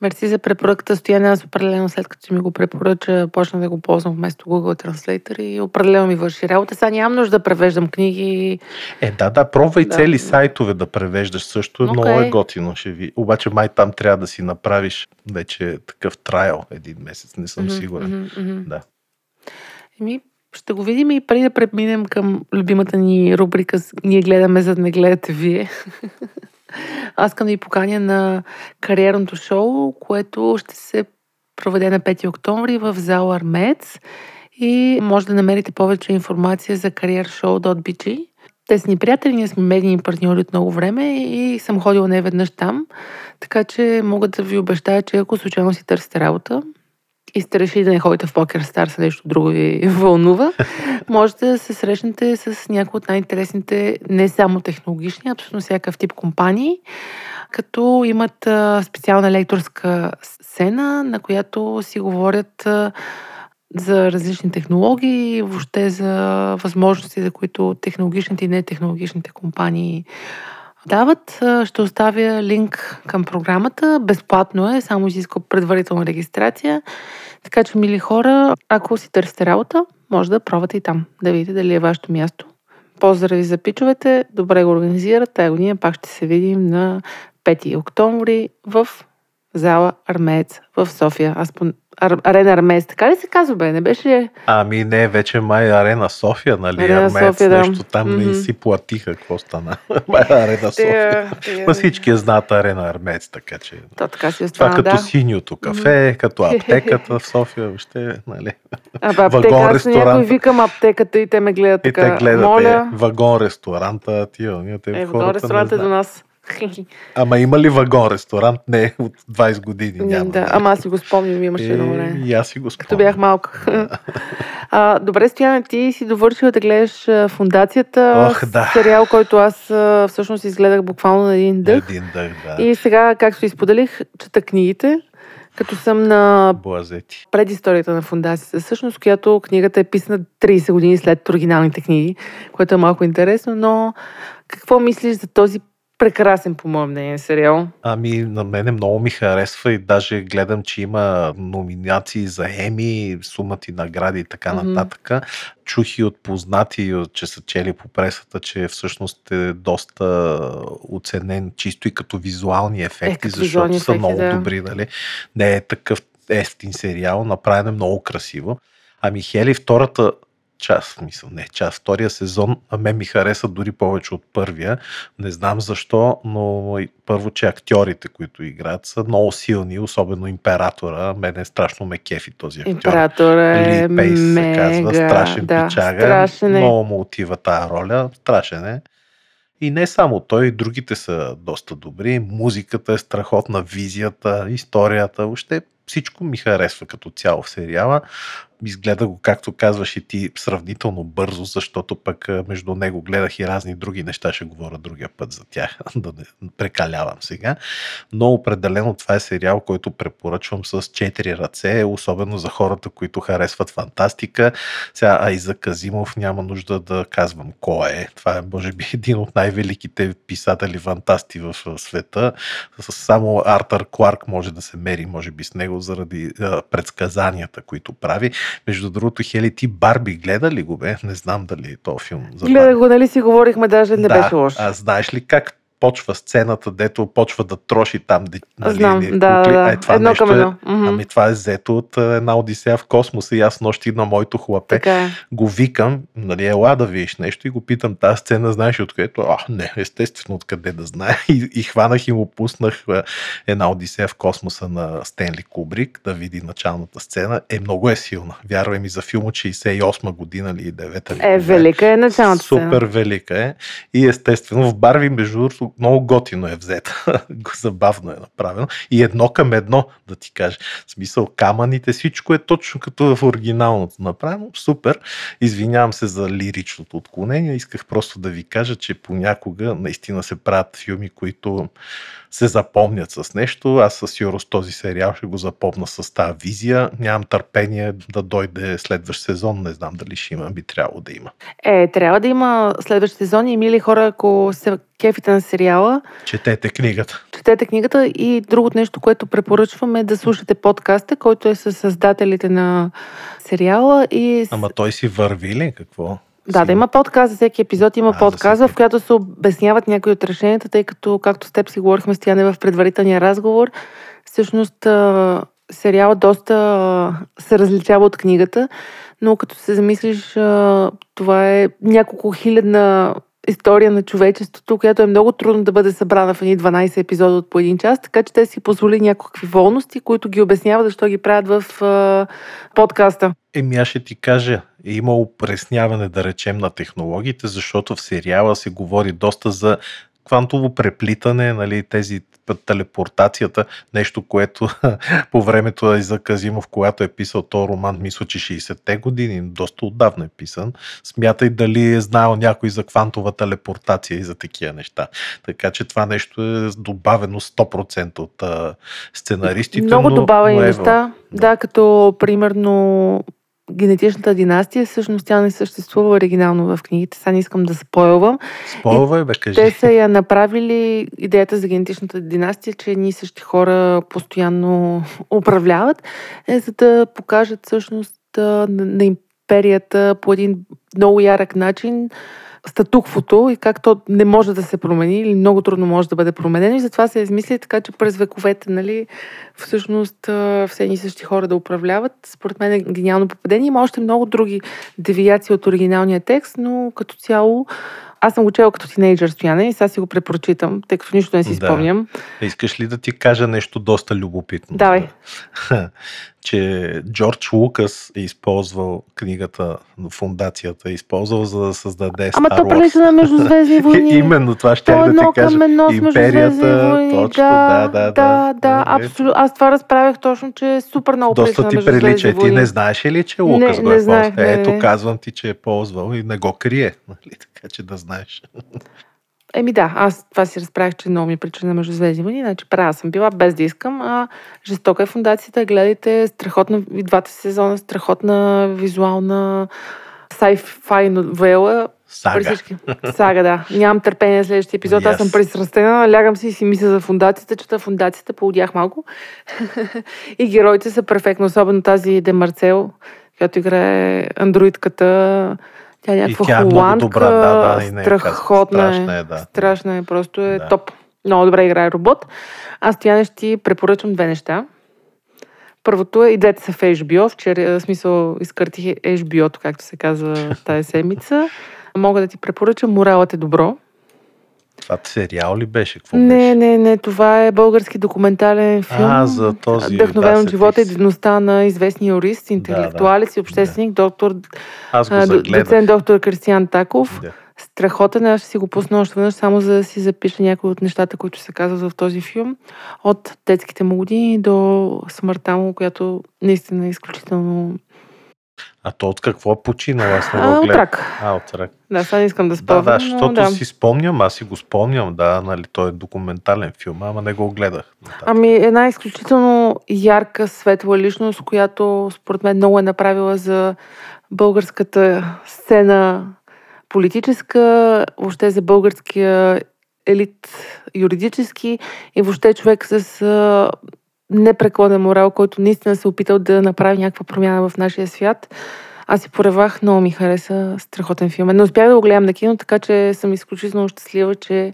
Мерси за препоръката. Стояне, аз определено след като ми го препоръча, почна да го ползвам вместо Google Translator и определено ми върши работа. Сега нямам нужда да превеждам книги.
Е, да, да, пробвай
Да.
цели сайтове да превеждаш също.
Окей.
Много е готино. Ще ви... Обаче май там трябва да си направиш вече такъв трайл един месец. Не съм
Мгм,
сигурен.
мгм, мгм.
Да.
Еми, ще го видим и преди да преминем към любимата ни рубрика Ние гледаме, за да не гледате вие. Аз искам да ви поканя на кариерното шоу, което ще се проведе на 5 октомври в зала Армец и може да намерите повече информация за careershow.bg. Те са ни приятели, ние сме медийни партньори от много време и съм ходила не веднъж там, така че мога да ви обещая, че ако случайно си търсите работа, и сте решили да не ходите в Покер Старс, нещо друго ви вълнува, можете да се срещнете с някои от най-интересните, не само технологични, абсолютно всякакъв тип компании, като имат специална лекторска сцена, на която си говорят за различни технологии, въобще за възможности, за които технологичните и нетехнологичните компании дават. Ще оставя линк към програмата. Безплатно е, само изисква предварителна регистрация. Така че, мили хора, ако си търсите работа, може да пробвате и там, да видите дали е вашето място. Поздрави за пичовете, добре го организират. Тая година пак ще се видим на 5 октомври в зала Армеец в София. Аз по... Ар... Арена Армеец, така ли се казва, бе? Не беше ли?
Ами не, вече май Арена София, нали?
Арена
Армеец,
София, да.
нещо там не
Мгм.
си платиха. Какво стана? Май Арена София. Ма всички я знаят Арена Армеец, така че...
То така си
Това
остана,
като
да.
синьото кафе, като аптеката в София, въобще, нали?
Абе, аптека,
вагон,
аз някой викам аптеката и те ме гледат
И
така.
те гледате
Моля,
вагон ресторанта, тия, ние те
е,
хората
в ресторант
не
е до нас.
Ама има ли вагон ресторант? Не, от 20 години няма.
да, ама аз си го спомням, имаше
Е,
едно време.
И аз си го
Като
спомням.
бях малка. а, добре, Стояне, ти си довършила да гледаш Фундацията,
Ох, да.
сериал, който аз всъщност изгледах буквално на един дъх.
Един дъх, да.
И сега, както ти споделих, чета книгите, като съм на
Блазети.
предисторията на фундацията, всъщност, която книгата е писана 30 години след оригиналните книги, което е малко интересно, но какво мислиш за този прекрасен, по мое мнение, сериал?
Ами, на мене много ми харесва и даже гледам, че има номинации за Еми, сумати награди и така
Мгм.
нататък. Чух и от познати, че са чели по пресата, че всъщност е доста оценен чисто и като визуални ефекти,
като
защото
визуални
са
ефекти,
много
да.
добри, нали? Не е такъв ефтин сериал, направен е много красиво. Ами Хели, втората част, мисъл, не, част, втория сезон, а мен ми хареса дори повече от първия. Не знам защо, но първо, че актьорите, които играят, са много силни, особено императора. Мене страшно ме кефи този актьор.
Император е
Ли Пейс се казва,
мега,
страшен
да,
пичага.
Страшен е.
Много му отива тая роля, страшен е. И не само той, другите са доста добри. Музиката е страхотна, визията, историята, въобще всичко ми харесва като цяло в сериала. Изгледа го, както казваш и ти, сравнително бързо, защото пък а, между него гледах и разни други неща, ще говоря другия път за тях, да не прекалявам сега. Но определено това е сериал, който препоръчвам с четири ръце, особено за хората, които харесват фантастика. Сега Айза Казимов няма нужда да казвам кой е. Това е, може би, един от най-великите писатели фантасти в а, света. Само Артър Кларк може да се мери, може би, с него заради а, предсказанията, които прави. Между другото, Хели, ти Барби гледа ли го бе? Не знам дали е то филм за
Гледах го, нали си говорихме, даже не
да,
беше лош.
А знаеш ли как почва сцената, дето почва да троши там. Нали,
Знам,
или,
да,
кукли.
да.
Е, това
Едно
нещо
към
е-
едно. Мгм.
Ами това е взето от а, една Одисея в космоса и аз нощи на моето хлапе
Така е.
го викам, нали, ела да видиш нещо и го питам, тази сцена знаеш ли откъдето? А, не, естествено откъде да знае. И, и хванах и му пуснах а, една Одисея в космоса на Стенли Кубрик да види началната сцена. Е, много е силна. Вярвай ми за филм от 68 година или 9 ли.
Е, велика е началната
Супер
сцена.
велика е. И естествено в Барви, между другото, много готино е взета. Забавно е направено. И едно към едно, да ти кажа. В смисъл, камъните, всичко е точно като в оригиналното направено. Супер. Извинявам се за лиричното отклонение. Исках просто да ви кажа, че понякога наистина се правят филми, които се запомнят с нещо. Аз със сигурност този сериал ще го запомна с тази визия. Нямам търпение да дойде следващ сезон. Не знам дали ще има, би трябвало да има.
Е, трябва да има следващи сезони. И, мили хора, ако се кефите на сериала,
Четете книгата.
четете книгата и другото нещо, което препоръчвам е да слушате подкаста, който е с създателите на сериала и с...
Ама той си върви ли? Какво?
Да,
Си-
да има подкаст, за всеки епизод има
А,
подкаст,
всеки.
в която се обясняват някои от решенията, тъй като, както с теб си говорихме, Стояне, в предварителния разговор, всъщност а, сериалът доста се различава от книгата, но като се замислиш, това е няколко хилядна история на човечеството, която е много трудно да бъде събрана в едни 12 епизода от по един час, така че те си позволи някакви волности, които ги обясняват защо ги правят в а, подкаста.
Еми, аз ще ти кажа, е имало пресняване, да речем, на технологиите, защото в сериала се говори доста за квантово преплитане, нали, тези телепортацията, нещо, което по времето е за Казимов, когато е писал този роман, мисля, че 60-те години, доста отдавна е писан. Смятай дали е знаел някой за квантова телепортация и за такива неща. Така че това нещо е добавено 100% от а, сценаристите.
Много
но,
добавени
но е
неща. Да, като примерно генетичната династия, всъщност тя не съществува оригинално в книгите. Сега не искам да спойлвам.
Спойвай, бе, кажи.
Те са я направили идеята за генетичната династия, че ние същи хора постоянно управляват, е за да покажат всъщност на империята по един много ярък начин статуквото и как то не може да се промени или много трудно може да бъде променено и затова се измисли така, че през вековете, нали, всъщност все едни същи хора да управляват. Според мен е гениално попадение. Има още много други девиации от оригиналния текст, но като цяло аз съм го чела като тинейджър стояне и сега си го препрочитам, тъй като нищо не си
Да.
спомням.
Искаш ли да ти кажа нещо доста любопитно?
Давай.
че Джордж Лукас е използвал книгата фундацията, е използвал за да създаде
Ама
Star
то
Wars.
прилича на Междузвездни войни.
Именно това ще
То е
да ти кажа. Империята,
войни.
точно,
да,
да, да,
да, да,
Е,
абсолютно. Аз това разправях точно, че е супер много
Доста ти прилича. И Ти
войни.
не знаеш ли, че Лукас
Не,
го
не
е
знаех,
ползвал?
не,
Ето,
не.
казвам ти, че е ползвал и не го крие. Нали? Така че да знаеш.
Еми да, аз това си разправих, че много ми прича на Междузвездни войни, значи права съм била без да искам, а жестока е фундацията, гледайте страхотна и двата сезона, страхотна визуална sci-fi новела. При
Сага.
всички. Сага, да. Нямам търпение на следващия епизод. Аз съм
Yes.
присрастена, лягам си и си мисля за фундацията, чета фундацията, поудях малко. и героите са перфектно, особено тази Демарцел, която играе андроидката. Тя е някаква
тя е много добра, да, да, и не е
страхотна
страшна
е.
е, да.
Страшна е, просто е
Да.
топ. Много добре играе робот. Аз Стояне ще ти препоръчам две неща. Първото е, и двете са в HBO, вчера, в смисъл, изкъртих HBO-то, както се казва тази седмица. Мога да ти препоръчам Моралът е добро.
Това сериал ли беше? Какво
Не,
беше?
не, не, това е български документален филм.
А, за този,
Вдъхновен
да,
от живота и дейността на известния юрист, интелектуалец и общественик, доктор,
Аз го загледах.
доцент доктор Кристиан Таков.
Да.
Страхотен, аз ще си го пусна още веднъж, само за да си запиша някои от нещата, които се казват в този филм. От детските му години до смъртта му, която наистина е изключително...
А то от какво е починал? Аз не го
от
гледах.
рак.
А, от рак.
Да, сега не искам да
Да,
спомням,
да,
но
защото
да.
си спомням, аз си го спомням, да, нали, той е документален филм, ама не го гледах. нататък.
Ами една изключително ярка, светла личност, която според мен много е направила за българската сцена политическа, въобще за българския елит юридически и въобще човек с непреклонен морал, който наистина се е опитал да направи някаква промяна в нашия свят. Аз си поревах, много ми хареса, страхотен филм. Не успях да го гледам на кино, така че съм изключително щастлива, че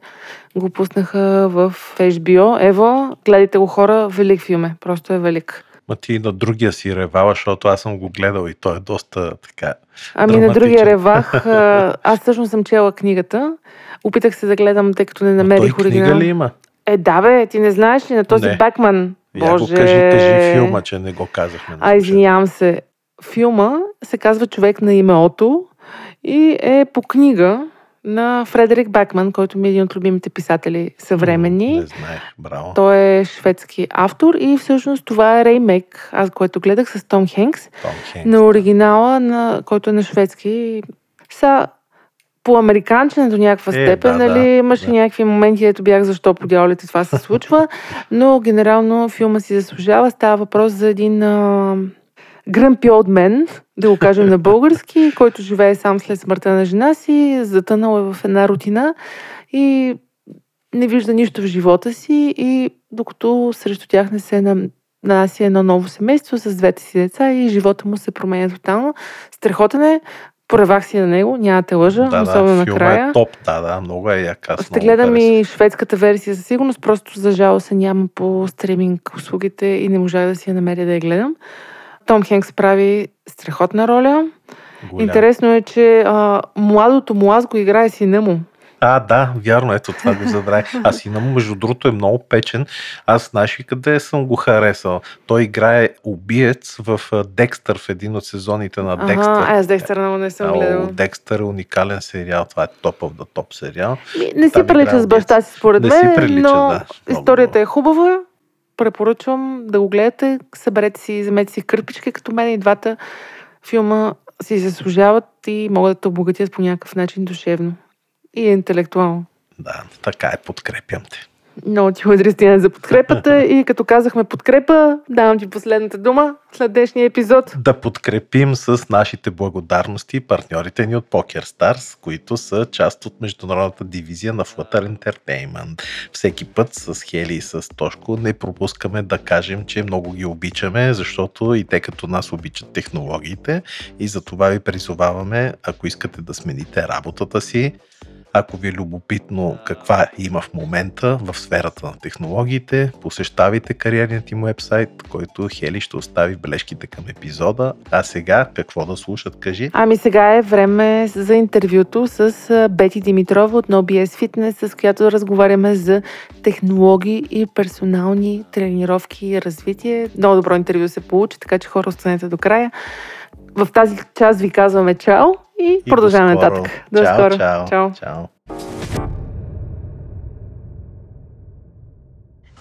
го пуснаха в HBO. Ево, гледайте го хора, велик филм е, просто е велик.
Ма ти на другия си ревала, защото аз съм го гледал и той е доста така
Ами на другия ревах, аз всъщност съм чела книгата. Опитах се да гледам, тъй като не намерих
той книга ли има?
Е, да бе, ти не знаеш ли на този не. Бекман?
Я Боже... го кажи, кажи филма, че не го казахме.
А, извинявам се. Филма се казва Човек на име Ото и е по книга на Фредерик Бекман, който ми е един от любимите писатели съвременни.
Не знаех, браво.
Той е шведски автор и всъщност това е ремейк, аз което гледах с Том Хенкс,
Том Хенкс
на оригинала, на, който е на шведски. Са по американчина до някаква е, степен, да, нали, да, имаше да. някакви моменти, ето бях защо по дяволите това се случва, но генерално филма си заслужава. Става въпрос за един а, гръмпи от мен, да го кажем на български, който живее сам след смъртта на жена си, затънал е в една рутина и не вижда нищо в живота си и докато срещу тях не се нанася едно ново семейство с двете си деца и живота му се променя тотално. Страхотен е, Поревах си на него, няма те лъжа,
да,
особено
да,
накрая.
Е топ, да, да, много е яка.
Ще гледам и шведската версия със сигурност, просто за жало се няма по стриминг услугите и не можах да си я намеря да я гледам. Том Хенкс прави страхотна роля. Голям. Интересно е, че а, младото му аз го играе сина му.
А, да, вярно, ето това го забравих. А сина му, между другото, е много печен. Аз знаеш ли къде съм го харесал? Той играе убиец в Декстър в един от сезоните на Декстър.
Ага, аз Декстър много не съм гледал.
Декстър е уникален сериал. Това е топъв да топ сериал.
Не си прилича с баща си, според мен, не си прилича, но да, историята е хубава. Препоръчвам да го гледате. Съберете си, вземете си кърпички, като мен и двата филма си заслужават и могат да те обогатят по някакъв начин душевно и интелектуално.
Да, така е, подкрепям те.
Много ти благодаря, за подкрепата и като казахме подкрепа, давам ти последната дума след днешния епизод.
Да подкрепим с нашите благодарности партньорите ни от Poker Stars, които са част от международната дивизия на Flutter Entertainment. Всеки път с Хели и с Тошко не пропускаме да кажем, че много ги обичаме, защото и те като нас обичат технологиите и за това ви призоваваме, ако искате да смените работата си, ако ви е любопитно каква има в момента в сферата на технологиите, посещавайте кариерният им вебсайт, който Хели ще остави бележките към епизода. А сега какво да слушат, кажи?
Ами сега е време за интервюто с Бети Димитрова от NoBS Fitness, с която разговаряме за технологии и персонални тренировки и развитие. Много добро интервю се получи, така че хора останете до края. В тази част ви казваме чао и, и продължаваме нататък.
До чао, скоро. Чао. чао. чао.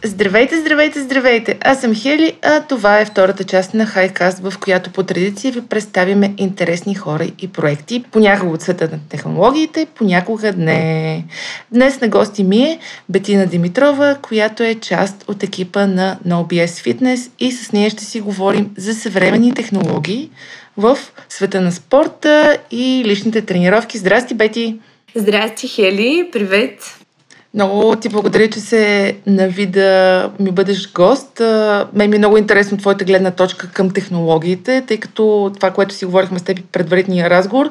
Здравейте, здравейте, здравейте! Аз съм Хели, а това е втората част на Хайкаст, в която по традиция ви представяме интересни хора и проекти, понякога от света на технологиите, понякога не. Днес на гости ми е Бетина Димитрова, която е част от екипа на NoBS Fitness и с нея ще си говорим за съвременни технологии, в света на спорта и личните тренировки. Здрасти, Бети!
Здрасти, Хели! Привет!
Много ти благодаря, че се нави да ми бъдеш гост. Мен ми е много интересно твоята гледна точка към технологиите, тъй като това, което си говорихме с теб предварителния разговор,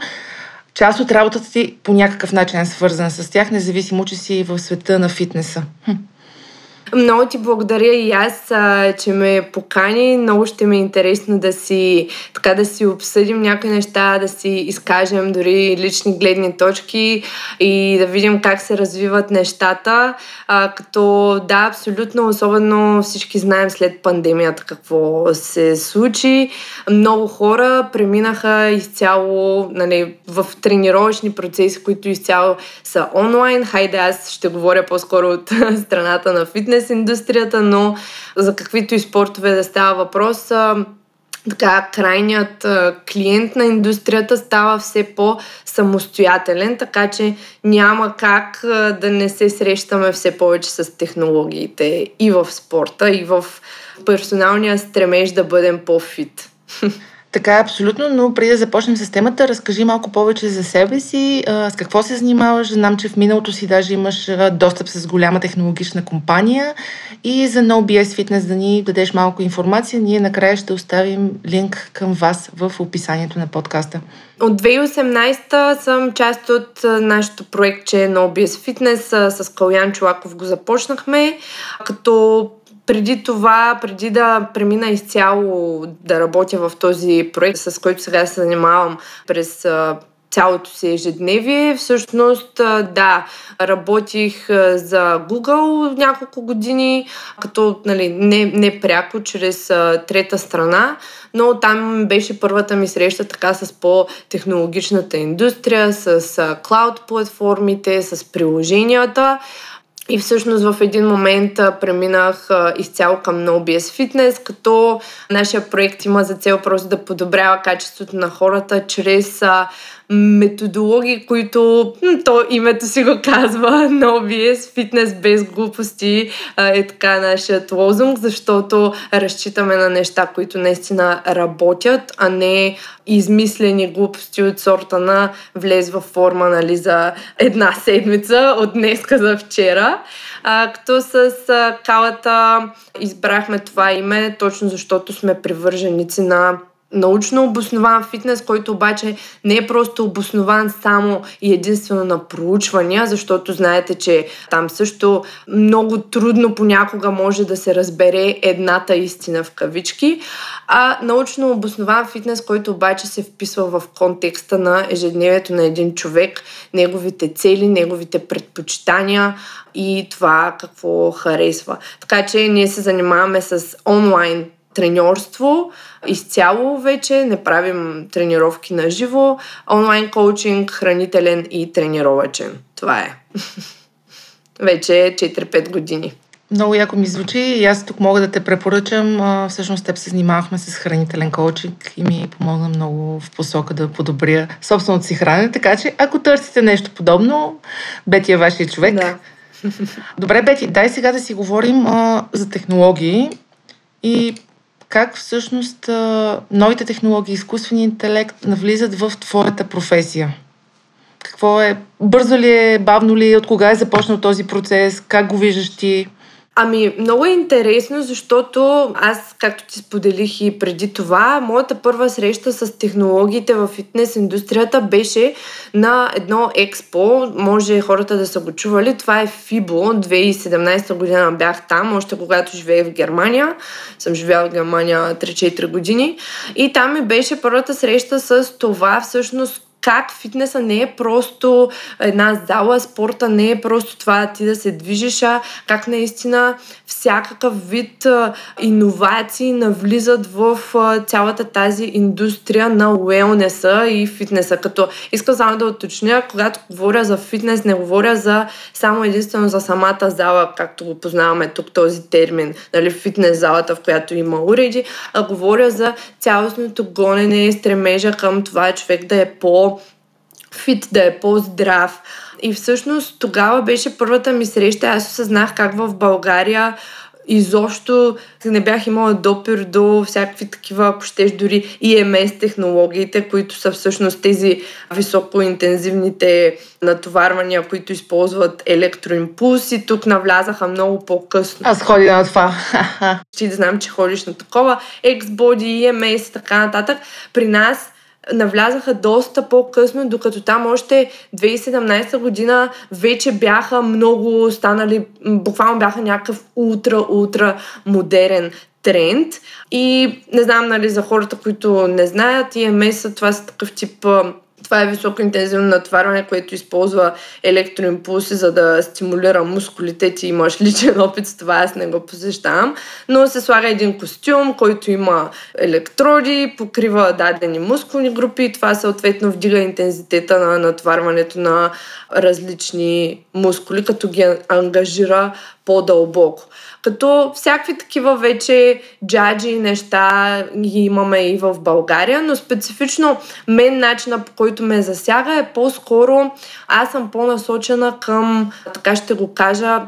част от работата ти по някакъв начин е свързана с тях, независимо, че си в света на фитнеса.
Много ти благодаря и аз, че ме покани. Много ще ми е интересно да си, така да си обсъдим някои неща, да си изкажем дори лични гледни точки и да видим как се развиват нещата. А, като да, абсолютно, особено всички знаем след пандемията какво се случи. Много хора преминаха изцяло нали, в тренировъчни процеси, които изцяло са онлайн. Хайде, аз ще говоря по-скоро от страната на фитнес фитнес индустрията, но за каквито и спортове да става въпрос, така, крайният клиент на индустрията става все по-самостоятелен, така че няма как да не се срещаме все повече с технологиите и в спорта, и в персоналния стремеж да бъдем по-фит.
Така е, абсолютно, но преди да започнем с темата, разкажи малко повече за себе си, с какво се занимаваш. Знам, че в миналото си даже имаш достъп с голяма технологична компания и за NoBS Fitness да ни дадеш малко информация. Ние накрая ще оставим линк към вас в описанието на подкаста.
От 2018 съм част от нашето проектче NoBS Fitness с Калян Чулаков го започнахме, като преди това, преди да премина изцяло да работя в този проект, с който сега се занимавам през цялото си ежедневие. Всъщност, да, работих за Google няколко години, като нали, не, не пряко, чрез трета страна, но там беше първата ми среща така с по-технологичната индустрия, с клауд платформите, с приложенията. И всъщност в един момент преминах изцяло към NoBS Fitness, като нашия проект има за цел просто да подобрява качеството на хората чрез методологии, които то името си го казва, NoBS, фитнес без глупости е така нашият лозунг, защото разчитаме на неща, които наистина работят, а не измислени глупости от сорта на влез във форма нали, за една седмица, от днеска за вчера. А, като с а, калата избрахме това име, точно защото сме привърженици на научно обоснован фитнес, който обаче не е просто обоснован само и единствено на проучвания, защото знаете, че там също много трудно понякога може да се разбере едната истина в кавички, а научно обоснован фитнес, който обаче се вписва в контекста на ежедневието на един човек, неговите цели, неговите предпочитания и това какво харесва. Така че ние се занимаваме с онлайн треньорство изцяло вече, не правим тренировки на живо, онлайн коучинг, хранителен и тренировачен. Това е. вече 4-5 години.
Много яко ми звучи и аз тук мога да те препоръчам. Всъщност теб се занимавахме с хранителен коучинг и ми помогна много в посока да подобря собственото си хранене. Така че ако търсите нещо подобно, Бети е вашия човек.
Да.
Добре, Бети, дай сега да си говорим а, за технологии и как всъщност новите технологии, изкуственият интелект навлизат в твоята професия? Какво е? Бързо ли е, бавно ли е, от кога е започнал този процес, как го виждаш ти?
Ами, много е интересно, защото аз, както ти споделих и преди това, моята първа среща с технологиите в фитнес индустрията беше на едно експо. Може хората да са го чували. Това е FIBO. 2017 година бях там, още когато живеех в Германия. Съм живяла в Германия 3-4 години. И там ми беше първата среща с това всъщност как фитнеса не е просто една зала, спорта не е просто това ти да се движиш, а как наистина всякакъв вид иновации навлизат в цялата тази индустрия на уелнеса и фитнеса. Като искам само да уточня, когато говоря за фитнес, не говоря за само единствено за самата зала, както го познаваме тук този термин, нали, фитнес залата, в която има уреди, а говоря за цялостното гонене и стремежа към това човек да е по фит, да е по-здрав. И всъщност тогава беше първата ми среща. Аз осъзнах как в България изобщо не бях имала допир до всякакви такива, ако щеш, дори EMS технологиите, които са всъщност тези високоинтензивните натоварвания, които използват електроимпулси. Тук навлязаха много по-късно.
Аз ходя на това.
Ти да знам, че ходиш на такова. X-Body, EMS и така нататък. При нас навлязаха доста по-късно, докато там още 2017 година вече бяха много станали, буквално бяха някакъв ултра-ултра модерен тренд. И не знам, нали, за хората, които не знаят, EMS това са такъв тип това е високоинтензивно натварване, което използва електроимпулси, за да стимулира мускулите. Ти имаш личен опит с това, аз не го посещавам. Но се слага един костюм, който има електроди, покрива дадени мускулни групи и това съответно вдига интензитета на натварването на различни мускули, като ги ангажира по-дълбоко. Като всякакви такива вече джаджи неща ги имаме и в България, но специфично мен начина по който ме засяга е по-скоро аз съм по-насочена към, така ще го кажа,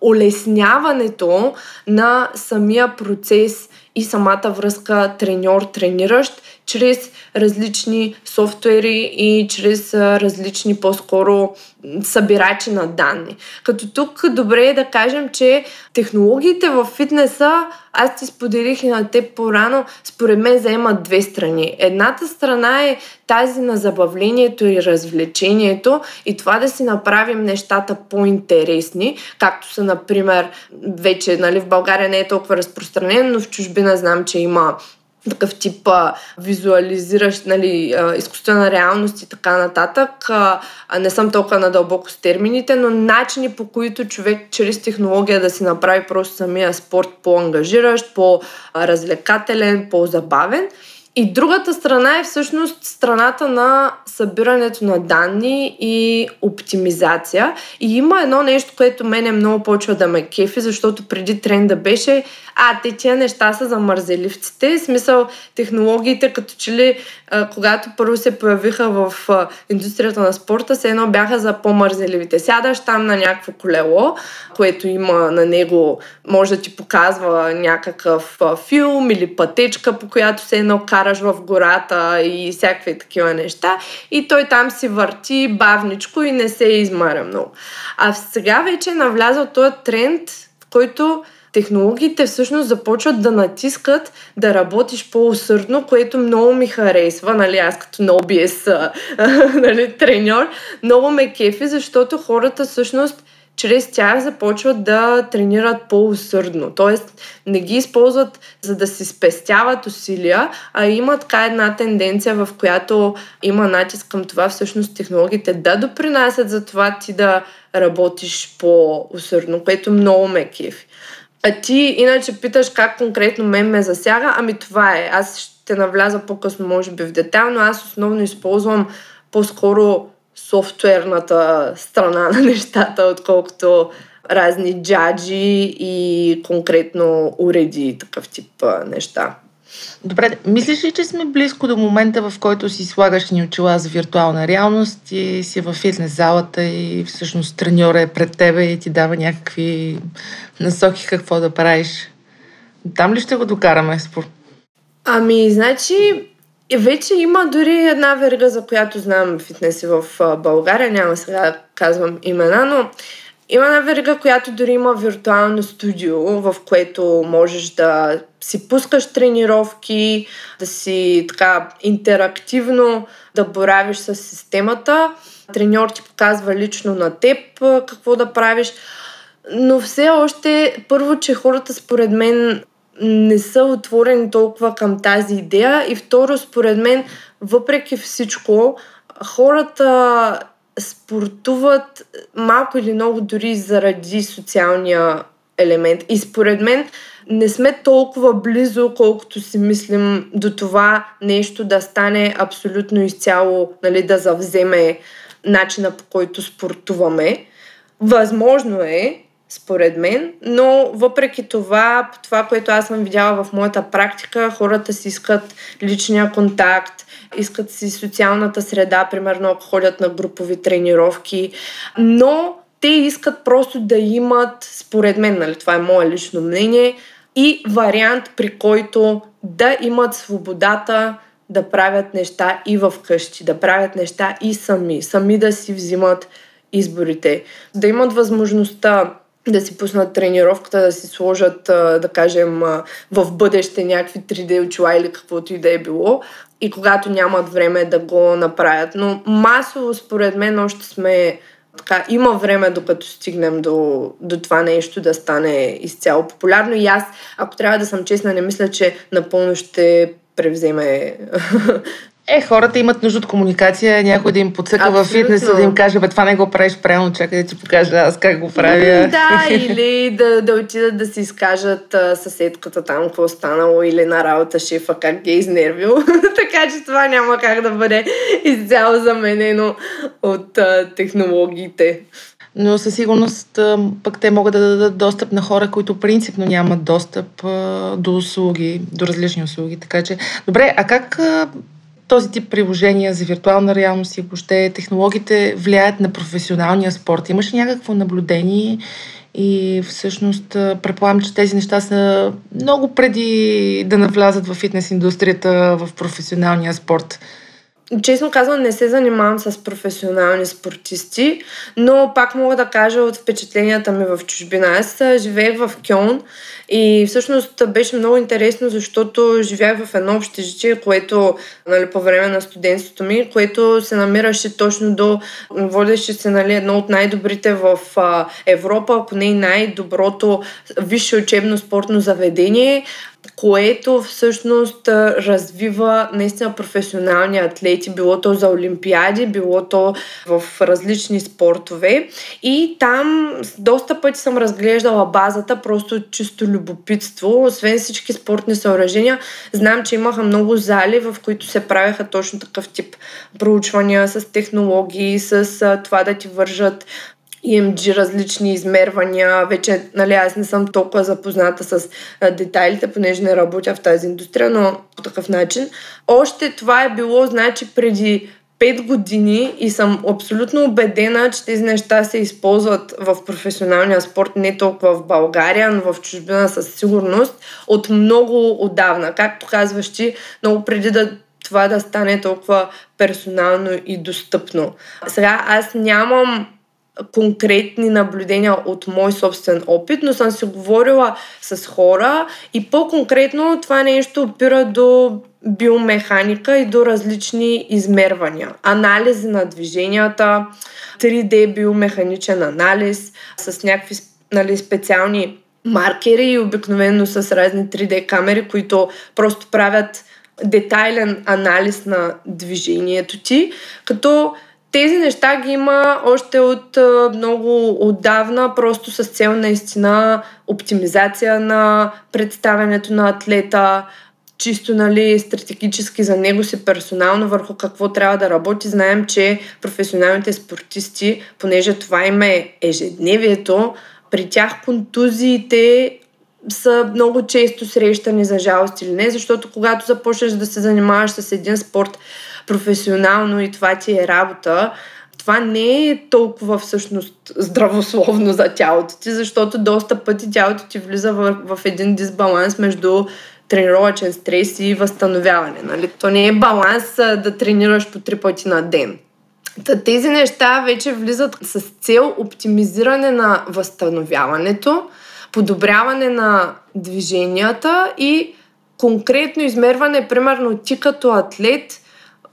улесняването на самия процес и самата връзка треньор-трениращ чрез различни софтуери и чрез различни по-скоро събирачи на данни. Като тук добре е да кажем, че технологиите в фитнеса, аз ти споделих и на теб по-рано, според мен заемат две страни. Едната страна е тази на забавлението и развлечението и това да си направим нещата по-интересни, както са, например, вече нали, в България не е толкова разпространено, но в чужбина знам, че има такъв тип а, визуализиращ, нали, а, изкуствена реалност и така нататък. А, а не съм толкова надълбоко с термините, но начини по които човек чрез технология да си направи просто самия спорт по-ангажиращ, по-развлекателен, по-забавен. И другата страна е всъщност страната на събирането на данни и оптимизация. И има едно нещо, което мене много почва да ме кефи, защото преди тренда беше а, те тия неща са за мързеливците. В смисъл, технологиите, като че ли, когато първо се появиха в индустрията на спорта, се едно бяха за по-мързеливите. Сядаш там на някакво колело, което има на него, може да ти показва някакъв филм или пътечка, по която се едно караш в гората и всякакви такива неща. И той там си върти бавничко и не се измаря много. А сега вече е навлязал този тренд, в който технологиите всъщност започват да натискат да работиш по-усърдно, което много ми харесва, нали, аз като на OBS нали, треньор, много ме кефи, защото хората всъщност чрез тях започват да тренират по-усърдно. Тоест не ги използват за да си спестяват усилия, а има така една тенденция, в която има натиск към това всъщност технологиите да допринасят за това ти да работиш по-усърдно, което много ме кефи. А ти иначе питаш как конкретно мен ме засяга, ами това е. Аз ще навляза по-късно, може би, в детайл, но аз основно използвам по-скоро софтуерната страна на нещата, отколкото разни джаджи и конкретно уреди и такъв тип неща.
Добре, мислиш ли, че сме близко до момента, в който си слагаш ни очила за виртуална реалност и си в фитнес залата и всъщност треньора е пред тебе и ти дава някакви насоки какво да правиш? Там ли ще го докараме? Спор?
Ами, значи, вече има дори една верга, за която знам фитнеси в България, няма сега да казвам имена, но има една верига, която дори има виртуално студио, в което можеш да си пускаш тренировки, да си така интерактивно да боравиш с системата. Треньор ти показва лично на теб какво да правиш. Но все още, първо, че хората според мен не са отворени толкова към тази идея и второ, според мен, въпреки всичко, хората спортуват малко или много дори заради социалния елемент. И според мен не сме толкова близо, колкото си мислим до това нещо да стане абсолютно изцяло, нали, да завземе начина по който спортуваме. Възможно е, според мен, но въпреки това, това, което аз съм видяла в моята практика, хората си искат личния контакт, искат си социалната среда, примерно ако ходят на групови тренировки, но те искат просто да имат, според мен, нали, това е мое лично мнение, и вариант, при който да имат свободата да правят неща и в къщи, да правят неща и сами, сами да си взимат изборите, да имат възможността да си пуснат тренировката, да си сложат, да кажем, в бъдеще някакви 3D очила или каквото и да е било, и когато нямат време да го направят. Но масово, според мен, още сме така, има време докато стигнем до, до това нещо да стане изцяло популярно. И аз, ако трябва да съм честна, не мисля, че напълно ще превземе
Е, хората имат нужда от комуникация, някой да им подсъка в фитнеса, да им каже, бе, това не го правиш правилно, чакай да ти покажа аз как го правя.
Да, или да, да отидат да си изкажат а, съседката там, какво е станало, или на работа шефа, как ги е изнервил. така че това няма как да бъде изцяло заменено от а, технологиите.
Но със сигурност пък те могат да дадат достъп на хора, които принципно нямат достъп до услуги, до различни услуги. Така че, добре, а как този тип приложения за виртуална реалност и въобще технологиите влияят на професионалния спорт? Имаш ли някакво наблюдение и всъщност предполагам, че тези неща са много преди да навлязат в фитнес индустрията, в професионалния спорт.
Честно казвам, не се занимавам с професионални спортисти, но пак мога да кажа от впечатленията ми в чужбина. Аз живеех в Кьон и всъщност беше много интересно, защото живях в едно общежитие, което нали, по време на студентството ми, което се намираше точно до, водеше се нали, едно от най-добрите в Европа, ако не и най-доброто висше учебно спортно заведение което всъщност развива наистина професионални атлети, било то за олимпиади, било то в различни спортове. И там доста пъти съм разглеждала базата, просто чисто любопитство. Освен всички спортни съоръжения, знам, че имаха много зали, в които се правяха точно такъв тип проучвания с технологии, с това да ти вържат EMG, различни измервания. Вече, нали, аз не съм толкова запозната с детайлите, понеже не работя в тази индустрия, но по такъв начин. Още това е било, значи, преди 5 години и съм абсолютно убедена, че тези неща се използват в професионалния спорт, не толкова в България, но в чужбина със сигурност, от много отдавна. Както казваш ти, много преди да това да стане толкова персонално и достъпно. Сега аз нямам конкретни наблюдения от мой собствен опит, но съм си говорила с хора и по-конкретно това нещо опира до биомеханика и до различни измервания. Анализи на движенията, 3D биомеханичен анализ с някакви нали, специални маркери и обикновено с разни 3D камери, които просто правят детайлен анализ на движението ти, като тези неща ги има още от много отдавна, просто с цел наистина оптимизация на представянето на атлета, чисто нали, стратегически за него си персонално върху какво трябва да работи. Знаем, че професионалните спортисти, понеже това им е ежедневието, при тях контузиите са много често срещани за жалост или не, защото когато започнеш да се занимаваш с един спорт професионално и това ти е работа, това не е толкова всъщност здравословно за тялото ти, защото доста пъти тялото ти влиза в, в един дисбаланс между тренировачен стрес и възстановяване. Нали? То не е баланс да тренираш по три пъти на ден. Та тези неща вече влизат с цел оптимизиране на възстановяването, подобряване на движенията и конкретно измерване, примерно ти като атлет –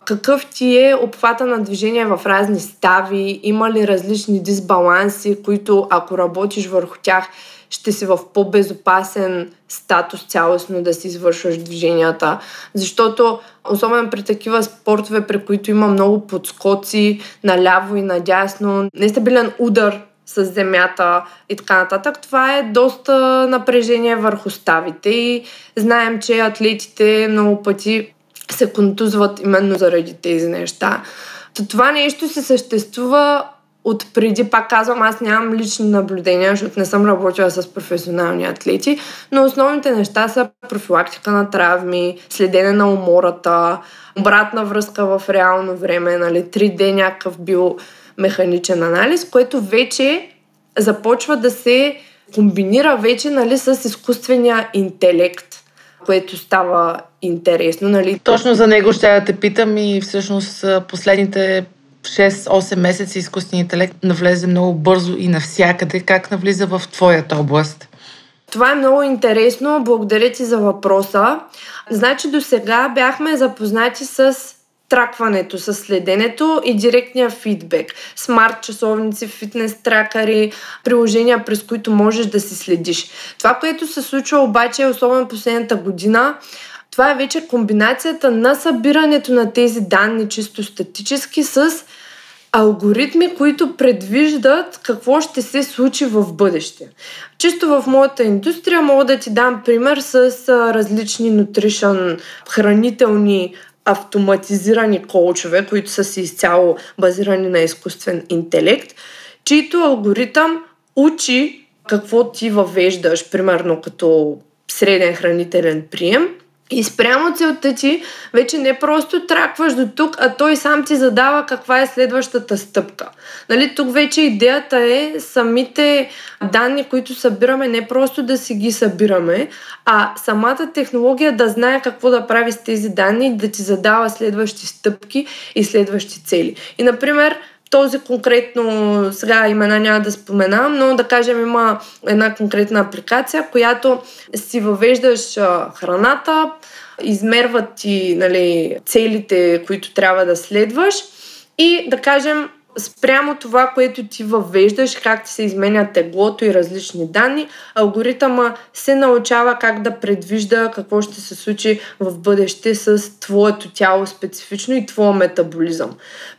какъв ти е обхвата на движение в разни стави, има ли различни дисбаланси, които ако работиш върху тях, ще си в по-безопасен статус цялостно да си извършваш движенията. Защото, особено при такива спортове, при които има много подскоци наляво и надясно, нестабилен удар с земята и така нататък, това е доста напрежение върху ставите и знаем, че атлетите много пъти се контузват именно заради тези неща. То това нещо се съществува от преди, пак казвам, аз нямам лични наблюдения, защото не съм работила с професионални атлети, но основните неща са профилактика на травми, следене на умората, обратна връзка в реално време, нали, 3D някакъв биомеханичен анализ, което вече започва да се комбинира вече нали, с изкуствения интелект което става интересно. Нали?
Точно за него ще да те питам и всъщност последните 6-8 месеца изкуственият интелект навлезе много бързо и навсякъде. Как навлиза в твоята област?
Това е много интересно. Благодаря ти за въпроса. Значи до сега бяхме запознати с тракването, с следенето и директния фидбек. Смарт часовници, фитнес тракари, приложения, през които можеш да си следиш. Това, което се случва обаче, особено последната година, това е вече комбинацията на събирането на тези данни чисто статически с алгоритми, които предвиждат какво ще се случи в бъдеще. Чисто в моята индустрия мога да ти дам пример с различни нутришън, хранителни автоматизирани коучове, които са си изцяло базирани на изкуствен интелект, чието алгоритъм учи какво ти въвеждаш, примерно като среден хранителен прием И спрямо целта ти, вече не просто тракваш до тук, а той сам ти задава каква е следващата стъпка. Нали, тук вече идеята е самите данни, които събираме, не просто да си ги събираме, а самата технология да знае какво да прави с тези данни да ти задава следващи стъпки и следващи цели. И, например, този конкретно, сега имена няма да споменам, но да кажем има една конкретна апликация, която си въвеждаш храната, измерват ти нали, целите, които трябва да следваш и да кажем спрямо това, което ти въвеждаш, как ти се изменя теглото и различни данни, алгоритъма се научава как да предвижда какво ще се случи в бъдеще с твоето тяло специфично и твоя метаболизъм.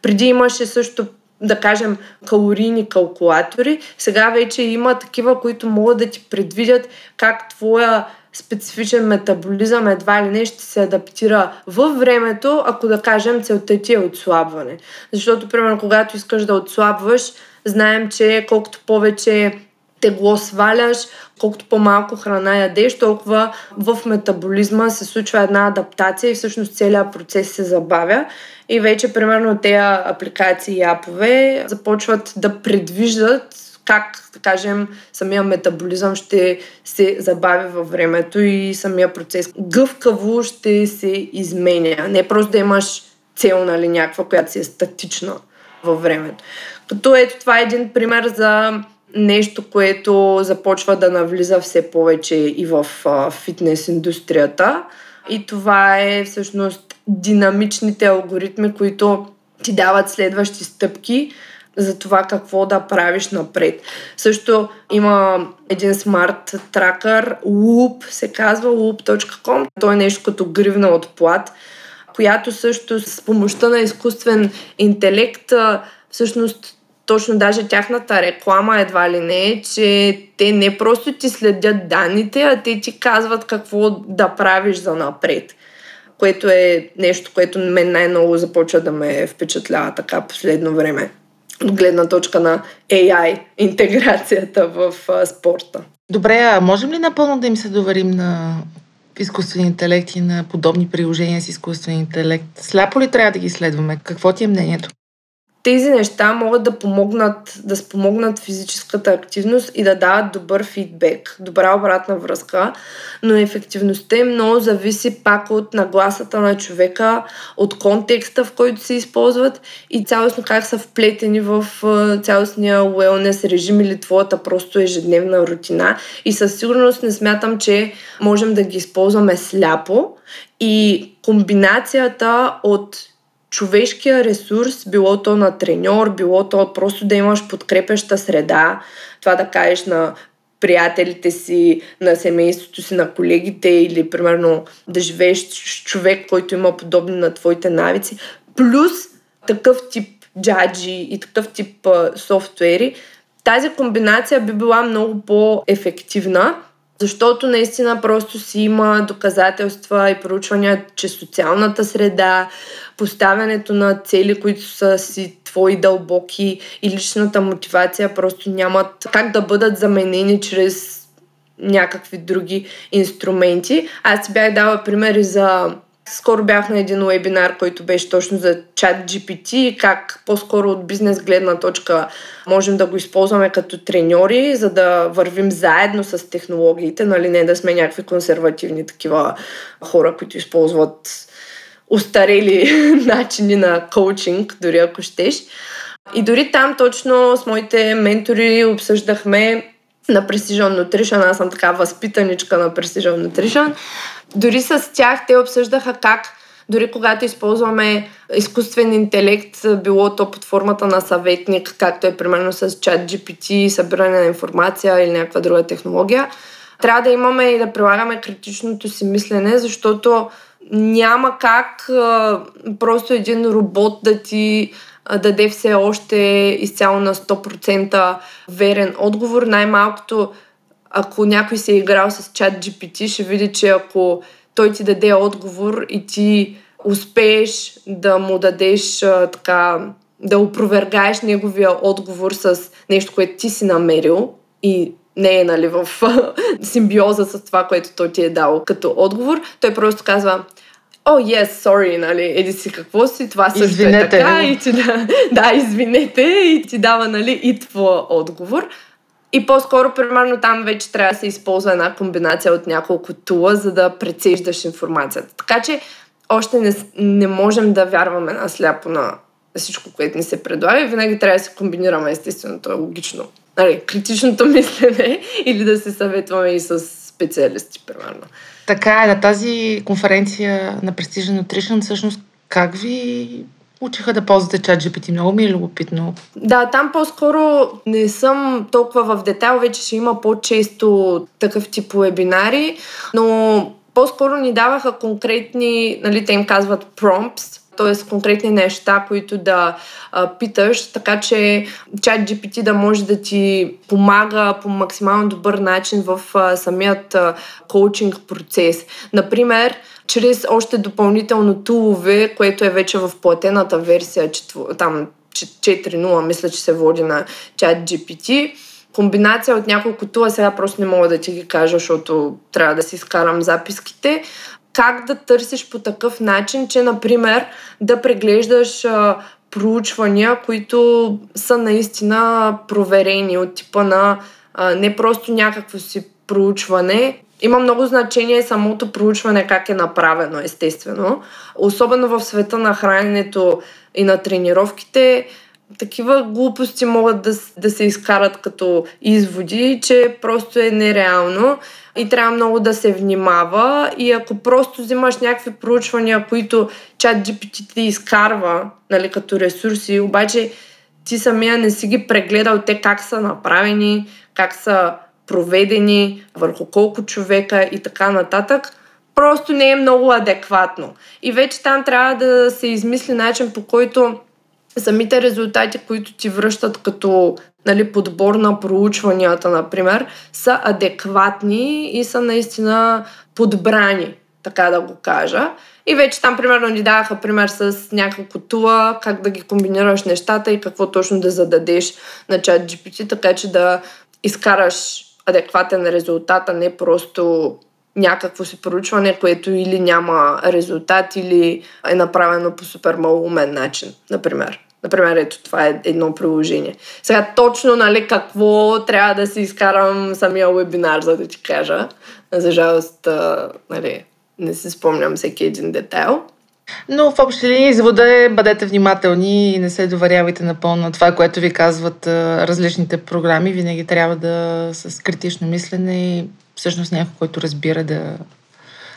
Преди имаше също да кажем, калорийни калкулатори. Сега вече има такива, които могат да ти предвидят как твоя специфичен метаболизъм едва ли не ще се адаптира във времето, ако да кажем целта ти е отслабване. Защото, примерно, когато искаш да отслабваш, знаем, че колкото повече тегло сваляш, колкото по-малко храна ядеш, толкова в метаболизма се случва една адаптация и всъщност целият процес се забавя. И вече, примерно, тези апликации и апове започват да предвиждат как, да кажем, самия метаболизъм ще се забави във времето и самия процес гъвкаво ще се изменя. Не просто да имаш цел, нали, някаква, която си е статична във времето. Като ето това е един пример за нещо, което започва да навлиза все повече и в фитнес индустрията. И това е всъщност динамичните алгоритми, които ти дават следващи стъпки за това какво да правиш напред. Също има един смарт тракър, Loop се казва, loop.com. Той е нещо като гривна от плат, която също с помощта на изкуствен интелект всъщност точно даже тяхната реклама едва ли не е, че те не просто ти следят данните, а те ти казват какво да правиш за напред. Което е нещо, което мен най-много започва да ме впечатлява така последно време. От гледна точка на AI, интеграцията в а, спорта.
Добре, а можем ли напълно да им се доверим на изкуствен интелект и на подобни приложения с изкуствен интелект? Сляпо ли трябва да ги следваме? Какво ти е мнението?
Тези неща могат да помогнат, да спомогнат физическата активност и да дават добър фидбек, добра обратна връзка, но ефективността им много зависи пак от нагласата на човека, от контекста, в който се използват и цялостно как са вплетени в цялостния уелнес режим или твоята просто ежедневна рутина. И със сигурност не смятам, че можем да ги използваме сляпо и комбинацията от човешкия ресурс, било то на треньор, било то просто да имаш подкрепеща среда, това да кажеш на приятелите си, на семейството си, на колегите или примерно да живееш с човек, който има подобни на твоите навици, плюс такъв тип джаджи и такъв тип а, софтуери, тази комбинация би била много по-ефективна, защото наистина просто си има доказателства и проучвания, че социалната среда, поставянето на цели, които са си твои дълбоки и личната мотивация просто нямат как да бъдат заменени чрез някакви други инструменти. Аз си бях дала примери за скоро бях на един вебинар, който беше точно за чат GPT и как по-скоро от бизнес гледна точка можем да го използваме като треньори, за да вървим заедно с технологиите, нали не да сме някакви консервативни такива хора, които използват устарели начини на коучинг, дори ако щеш. И дори там точно с моите ментори обсъждахме на Precision Nutrition, аз съм така възпитаничка на Precision Nutrition, дори с тях те обсъждаха как дори когато използваме изкуствен интелект, било то под формата на съветник, както е примерно с чат GPT, събиране на информация или някаква друга технология, трябва да имаме и да прилагаме критичното си мислене, защото няма как а, просто един робот да ти а, даде все още изцяло на 100% верен отговор. Най-малкото, ако някой се е играл с чат GPT, ще види, че ако той ти даде отговор и ти успееш да му дадеш а, така, да опровергаеш неговия отговор с нещо, което ти си намерил и не е нали, в симбиоза с това, което той ти е дал като отговор. Той просто казва, О, oh, yes, sorry, нали, еди си какво си, това също
извинете.
е така и ти да, да, извинете и ти дава, нали, и твоя отговор. И по-скоро, примерно, там вече трябва да се използва една комбинация от няколко тула, за да прецеждаш информацията. Така че още не, не можем да вярваме на сляпо на всичко, което ни се предлага и винаги трябва да се комбинираме, естествено, то е логично. Нали, критичното мислене или да се съветваме и с специалисти, примерно.
Така е, на тази конференция на Precision Nutrition, всъщност, как ви учиха да ползвате чат GPT? Много ми е любопитно.
Да, там по-скоро не съм толкова в детайл, вече ще има по-често такъв тип вебинари, но по-скоро ни даваха конкретни, нали, те им казват prompts, т.е. конкретни неща, които да а, питаш, така че чат GPT да може да ти помага по максимално добър начин в а, самият а, коучинг процес. Например, чрез още допълнително тулове, което е вече в платената версия, там 4.0, мисля, че се води на чат GPT, комбинация от няколко тула, сега просто не мога да ти ги кажа, защото трябва да си изкарам записките, как да търсиш по такъв начин, че, например, да преглеждаш а, проучвания, които са наистина проверени от типа на а, не просто някакво си проучване. Има много значение самото проучване как е направено, естествено. Особено в света на храненето и на тренировките, такива глупости могат да, да се изкарат като изводи, че просто е нереално и трябва много да се внимава и ако просто взимаш някакви проучвания, които чат GPT ти изкарва нали, като ресурси, обаче ти самия не си ги прегледал те как са направени, как са проведени, върху колко човека и така нататък, просто не е много адекватно. И вече там трябва да се измисли начин по който самите резултати, които ти връщат като нали, подбор на проучванията, например, са адекватни и са наистина подбрани, така да го кажа. И вече там, примерно, ни даваха пример с няколко тула, как да ги комбинираш нещата и какво точно да зададеш на чат GPT, така че да изкараш адекватен резултат, а не просто някакво си проучване, което или няма резултат, или е направено по супер малумен начин, например. Например, ето това е едно приложение. Сега точно, нали, какво трябва да си изкарам самия вебинар, за да ти кажа. За жалост, нали, не си спомням всеки един детайл.
Но в общи линии извода е бъдете внимателни и не се доверявайте напълно на това, което ви казват различните програми. Винаги трябва да с критично мислене и всъщност някой, който разбира да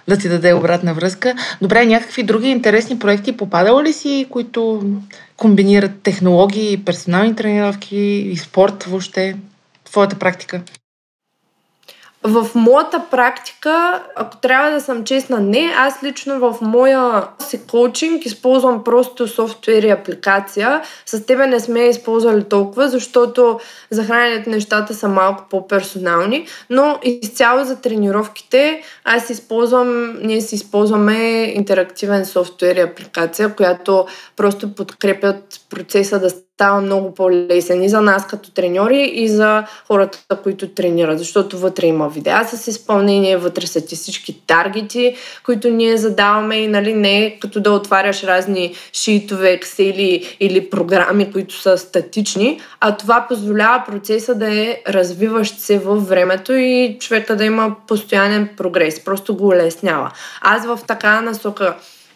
да ти даде обратна връзка. Добре, някакви други интересни проекти попадали ли си, които комбинират технологии, персонални тренировки и спорт въобще? Твоята практика?
В моята практика, ако трябва да съм честна, не. Аз лично в моя си коучинг използвам просто софтуер и апликация. С тебе не сме използвали толкова, защото за храненето нещата са малко по-персонални, но изцяло за тренировките аз използвам, ние си използваме интерактивен софтуер и апликация, която просто подкрепят процеса да става много по-лесен и за нас като треньори и за хората, които тренират, защото вътре има видеа с изпълнение, вътре са ти всички таргети, които ние задаваме и нали, не като да отваряш разни шитове, ексели или програми, които са статични, а това позволява процеса да е развиващ се във времето и човека да има постоянен прогрес, просто го улеснява. Аз в така насока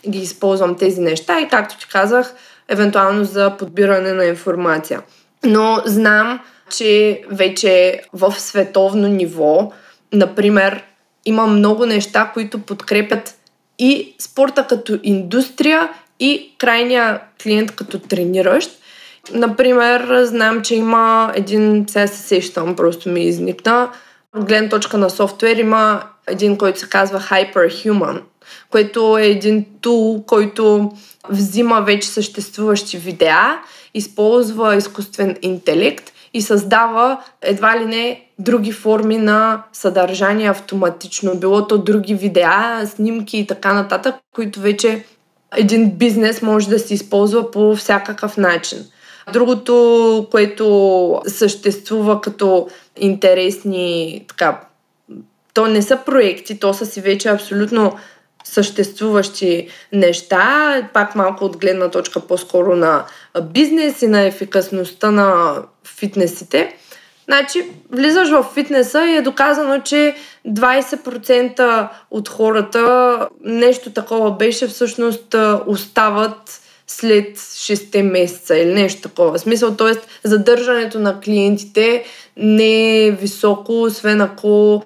ги използвам тези неща и както ти казах, евентуално за подбиране на информация. Но знам, че вече в световно ниво, например, има много неща, които подкрепят и спорта като индустрия, и крайния клиент като трениращ. Например, знам, че има един, сега се сещам, просто ми изникна, от гледна точка на софтуер има един, който се казва Hyperhuman, което е един тул, който взима вече съществуващи видеа, използва изкуствен интелект и създава едва ли не други форми на съдържание автоматично. Било то други видеа, снимки и така нататък, които вече един бизнес може да се използва по всякакъв начин. Другото, което съществува като интересни така, то не са проекти, то са си вече абсолютно съществуващи неща, пак малко от гледна точка по-скоро на бизнес и на ефикасността на фитнесите. Значи, влизаш в фитнеса и е доказано, че 20% от хората, нещо такова беше, всъщност остават след 6 месеца или нещо такова. В смисъл, т.е. задържането на клиентите не е високо, освен ако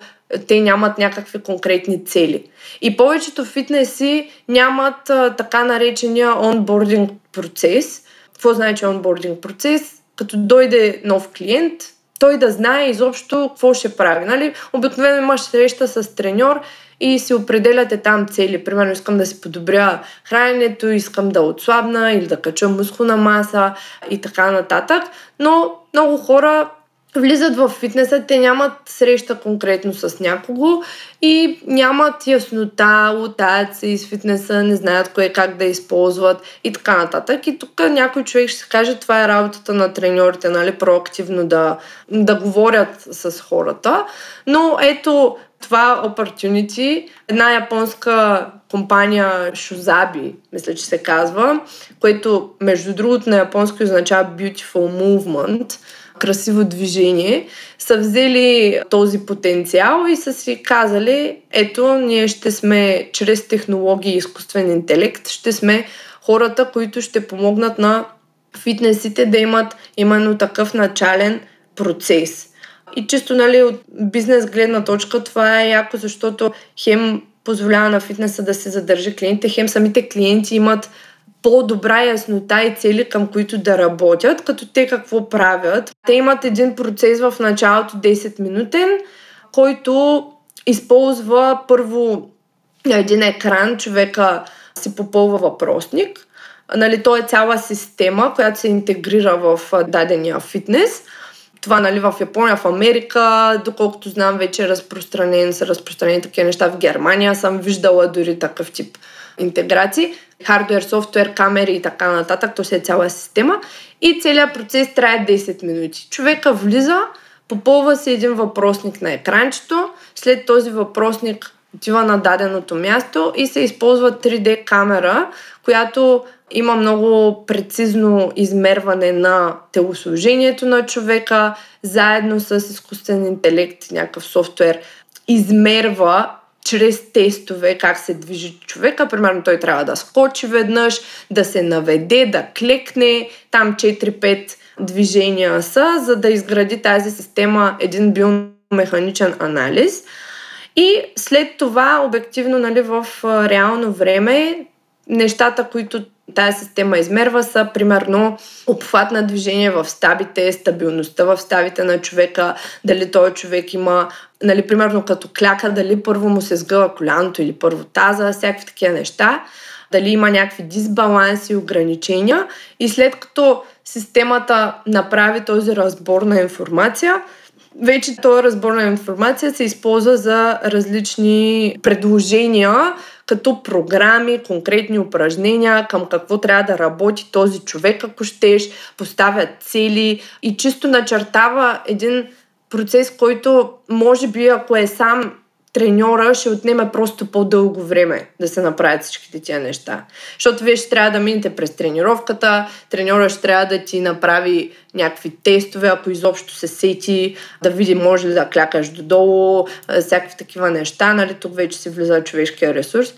те нямат някакви конкретни цели. И повечето фитнеси нямат а, така наречения онбординг процес. Какво значи онбординг процес? Като дойде нов клиент, той да знае изобщо какво ще прави. Нали? Обикновено имаш среща с треньор и си определяте там цели. Примерно искам да си подобря храненето, искам да отслабна или да кача мускулна маса и така нататък. Но много хора влизат в фитнеса, те нямат среща конкретно с някого и нямат яснота от си с фитнеса, не знаят кое как да използват и така нататък. И тук някой човек ще се каже, това е работата на треньорите, нали, проактивно да, да говорят с хората. Но ето това opportunity, една японска компания Шузаби, мисля, че се казва, което между другото на японски означава Beautiful Movement – красиво движение, са взели този потенциал и са си казали, ето, ние ще сме чрез технологии и изкуствен интелект, ще сме хората, които ще помогнат на фитнесите да имат именно такъв начален процес. И чисто нали, от бизнес гледна точка това е яко, защото хем позволява на фитнеса да се задържа клиентите, хем самите клиенти имат по-добра яснота и цели, към които да работят, като те какво правят. Те имат един процес в началото 10 минутен, който използва първо на един екран човека си попълва въпросник. Нали, то е цяла система, която се интегрира в дадения фитнес. Това нали, в Япония, в Америка, доколкото знам, вече е разпространен, са разпространени такива неща в Германия. Съм виждала дори такъв тип интеграции, хардвер, софтуер, камери и така нататък, то се е цяла система и целият процес трае 10 минути. Човека влиза, попълва се един въпросник на екранчето, след този въпросник отива на даденото място и се използва 3D камера, която има много прецизно измерване на телосложението на човека, заедно с изкуствен интелект, някакъв софтуер, измерва чрез тестове как се движи човека. Примерно той трябва да скочи веднъж, да се наведе, да клекне. Там 4-5 движения са, за да изгради тази система един биомеханичен анализ. И след това, обективно, нали, в реално време, нещата, които тази система измерва са примерно обхват на движение в ставите, стабилността в ставите на човека, дали този човек има, нали, примерно като кляка, дали първо му се сгъва коляното или първо таза, всякакви такива неща, дали има някакви дисбаланси и ограничения и след като системата направи този разбор на информация, вече този разбор на информация се използва за различни предложения, като програми, конкретни упражнения, към какво трябва да работи този човек, ако щеш, поставя цели и чисто начертава един процес, който може би ако е сам треньора ще отнеме просто по-дълго време да се направят всичките тия неща. Защото вие ще трябва да минете през тренировката, треньора ще трябва да ти направи някакви тестове, ако изобщо се сети, да види може ли да клякаш додолу, всякакви такива неща, нали, тук вече си влиза човешкия ресурс.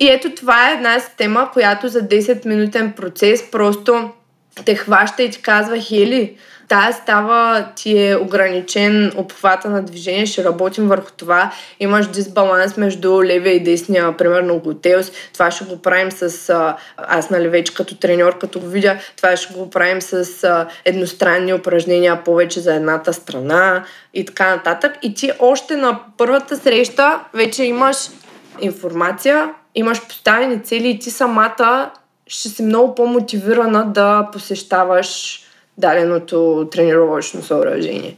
И ето това е една система, която за 10-минутен процес просто те хваща и ти казва, Хели, Тая става ти е ограничен обхвата на движение, ще работим върху това. Имаш дисбаланс между левия и десния, примерно глутеус. Това ще го правим с... Аз, нали, вече като треньор, като го видя, това ще го правим с едностранни упражнения повече за едната страна и така нататък. И ти още на първата среща вече имаш информация, имаш поставени цели и ти самата ще си много по-мотивирана да посещаваш даденото тренировъчно съоръжение.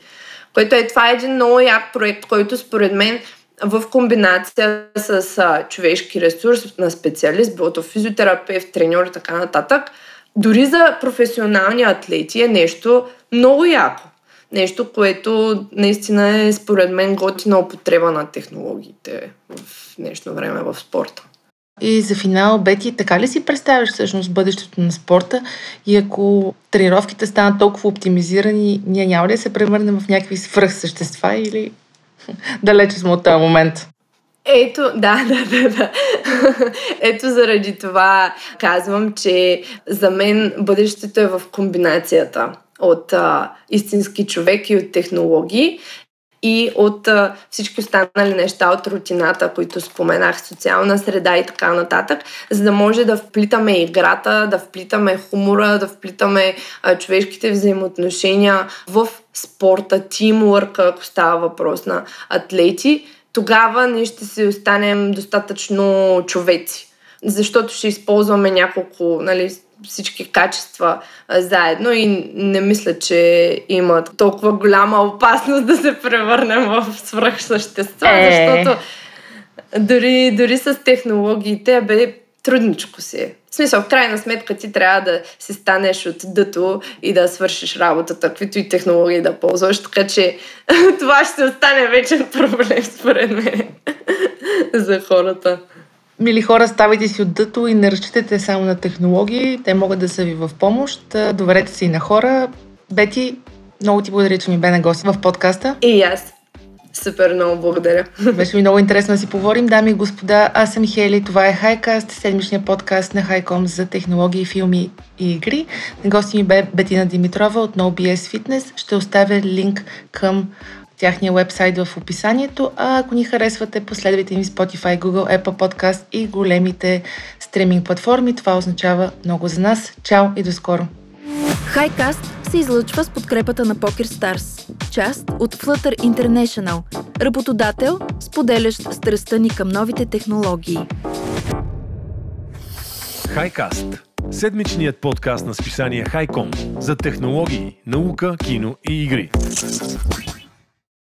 Което е, това е един много як проект, който според мен в комбинация с а, човешки ресурс на специалист, било то физиотерапевт, треньор и така нататък, дори за професионални атлети е нещо много яко. Нещо, което наистина е според мен готина употреба на технологиите в днешно време в спорта.
И за финал, Бети, така ли си представяш всъщност бъдещето на спорта? И ако тренировките станат толкова оптимизирани, ние няма ли да се превърнем в някакви свръхсъщества или далече сме от този момент?
Ето, да, да, да, да. Ето заради това казвам, че за мен бъдещето е в комбинацията от а, истински човек и от технологии и от а, всички останали неща от рутината, които споменах, социална среда и така нататък, за да може да вплитаме играта, да вплитаме хумора, да вплитаме а, човешките взаимоотношения в спорта, тимворк, ако става въпрос на атлети, тогава ние ще си останем достатъчно човеци. Защото ще използваме няколко, нали, всички качества а, заедно и не мисля, че има толкова голяма опасност да се превърнем в свръхсъщества, е. защото дори, дори с технологиите, бе, трудничко си е. В смисъл, в крайна сметка ти трябва да си станеш от дъто и да свършиш работата, каквито и технологии да ползваш, така че това ще остане вечен проблем според мен за хората.
Мили хора, ставайте си от дъто и не разчитайте само на технологии. Те могат да са ви в помощ. Доверете се и на хора. Бети, много ти благодаря, че ми бе на гости в подкаста.
И аз. Супер, много благодаря.
Беше ми много интересно да си поговорим. Дами и господа, аз съм Хели, това е Хайкаст, седмичният подкаст на Хайком за технологии, филми и игри. На гости ми бе Бетина Димитрова от NoBS Fitness. Ще оставя линк към тяхния вебсайт в описанието, а ако ни харесвате, последвайте ни Spotify, Google, Apple Podcast и големите стриминг платформи. Това означава много за нас. Чао и до скоро!
Хайкаст се излъчва с подкрепата на PokerStars, част от Flutter International, работодател, споделящ страстта ни към новите технологии.
Хайкаст – седмичният подкаст на списание Хайком за технологии, наука, кино и игри.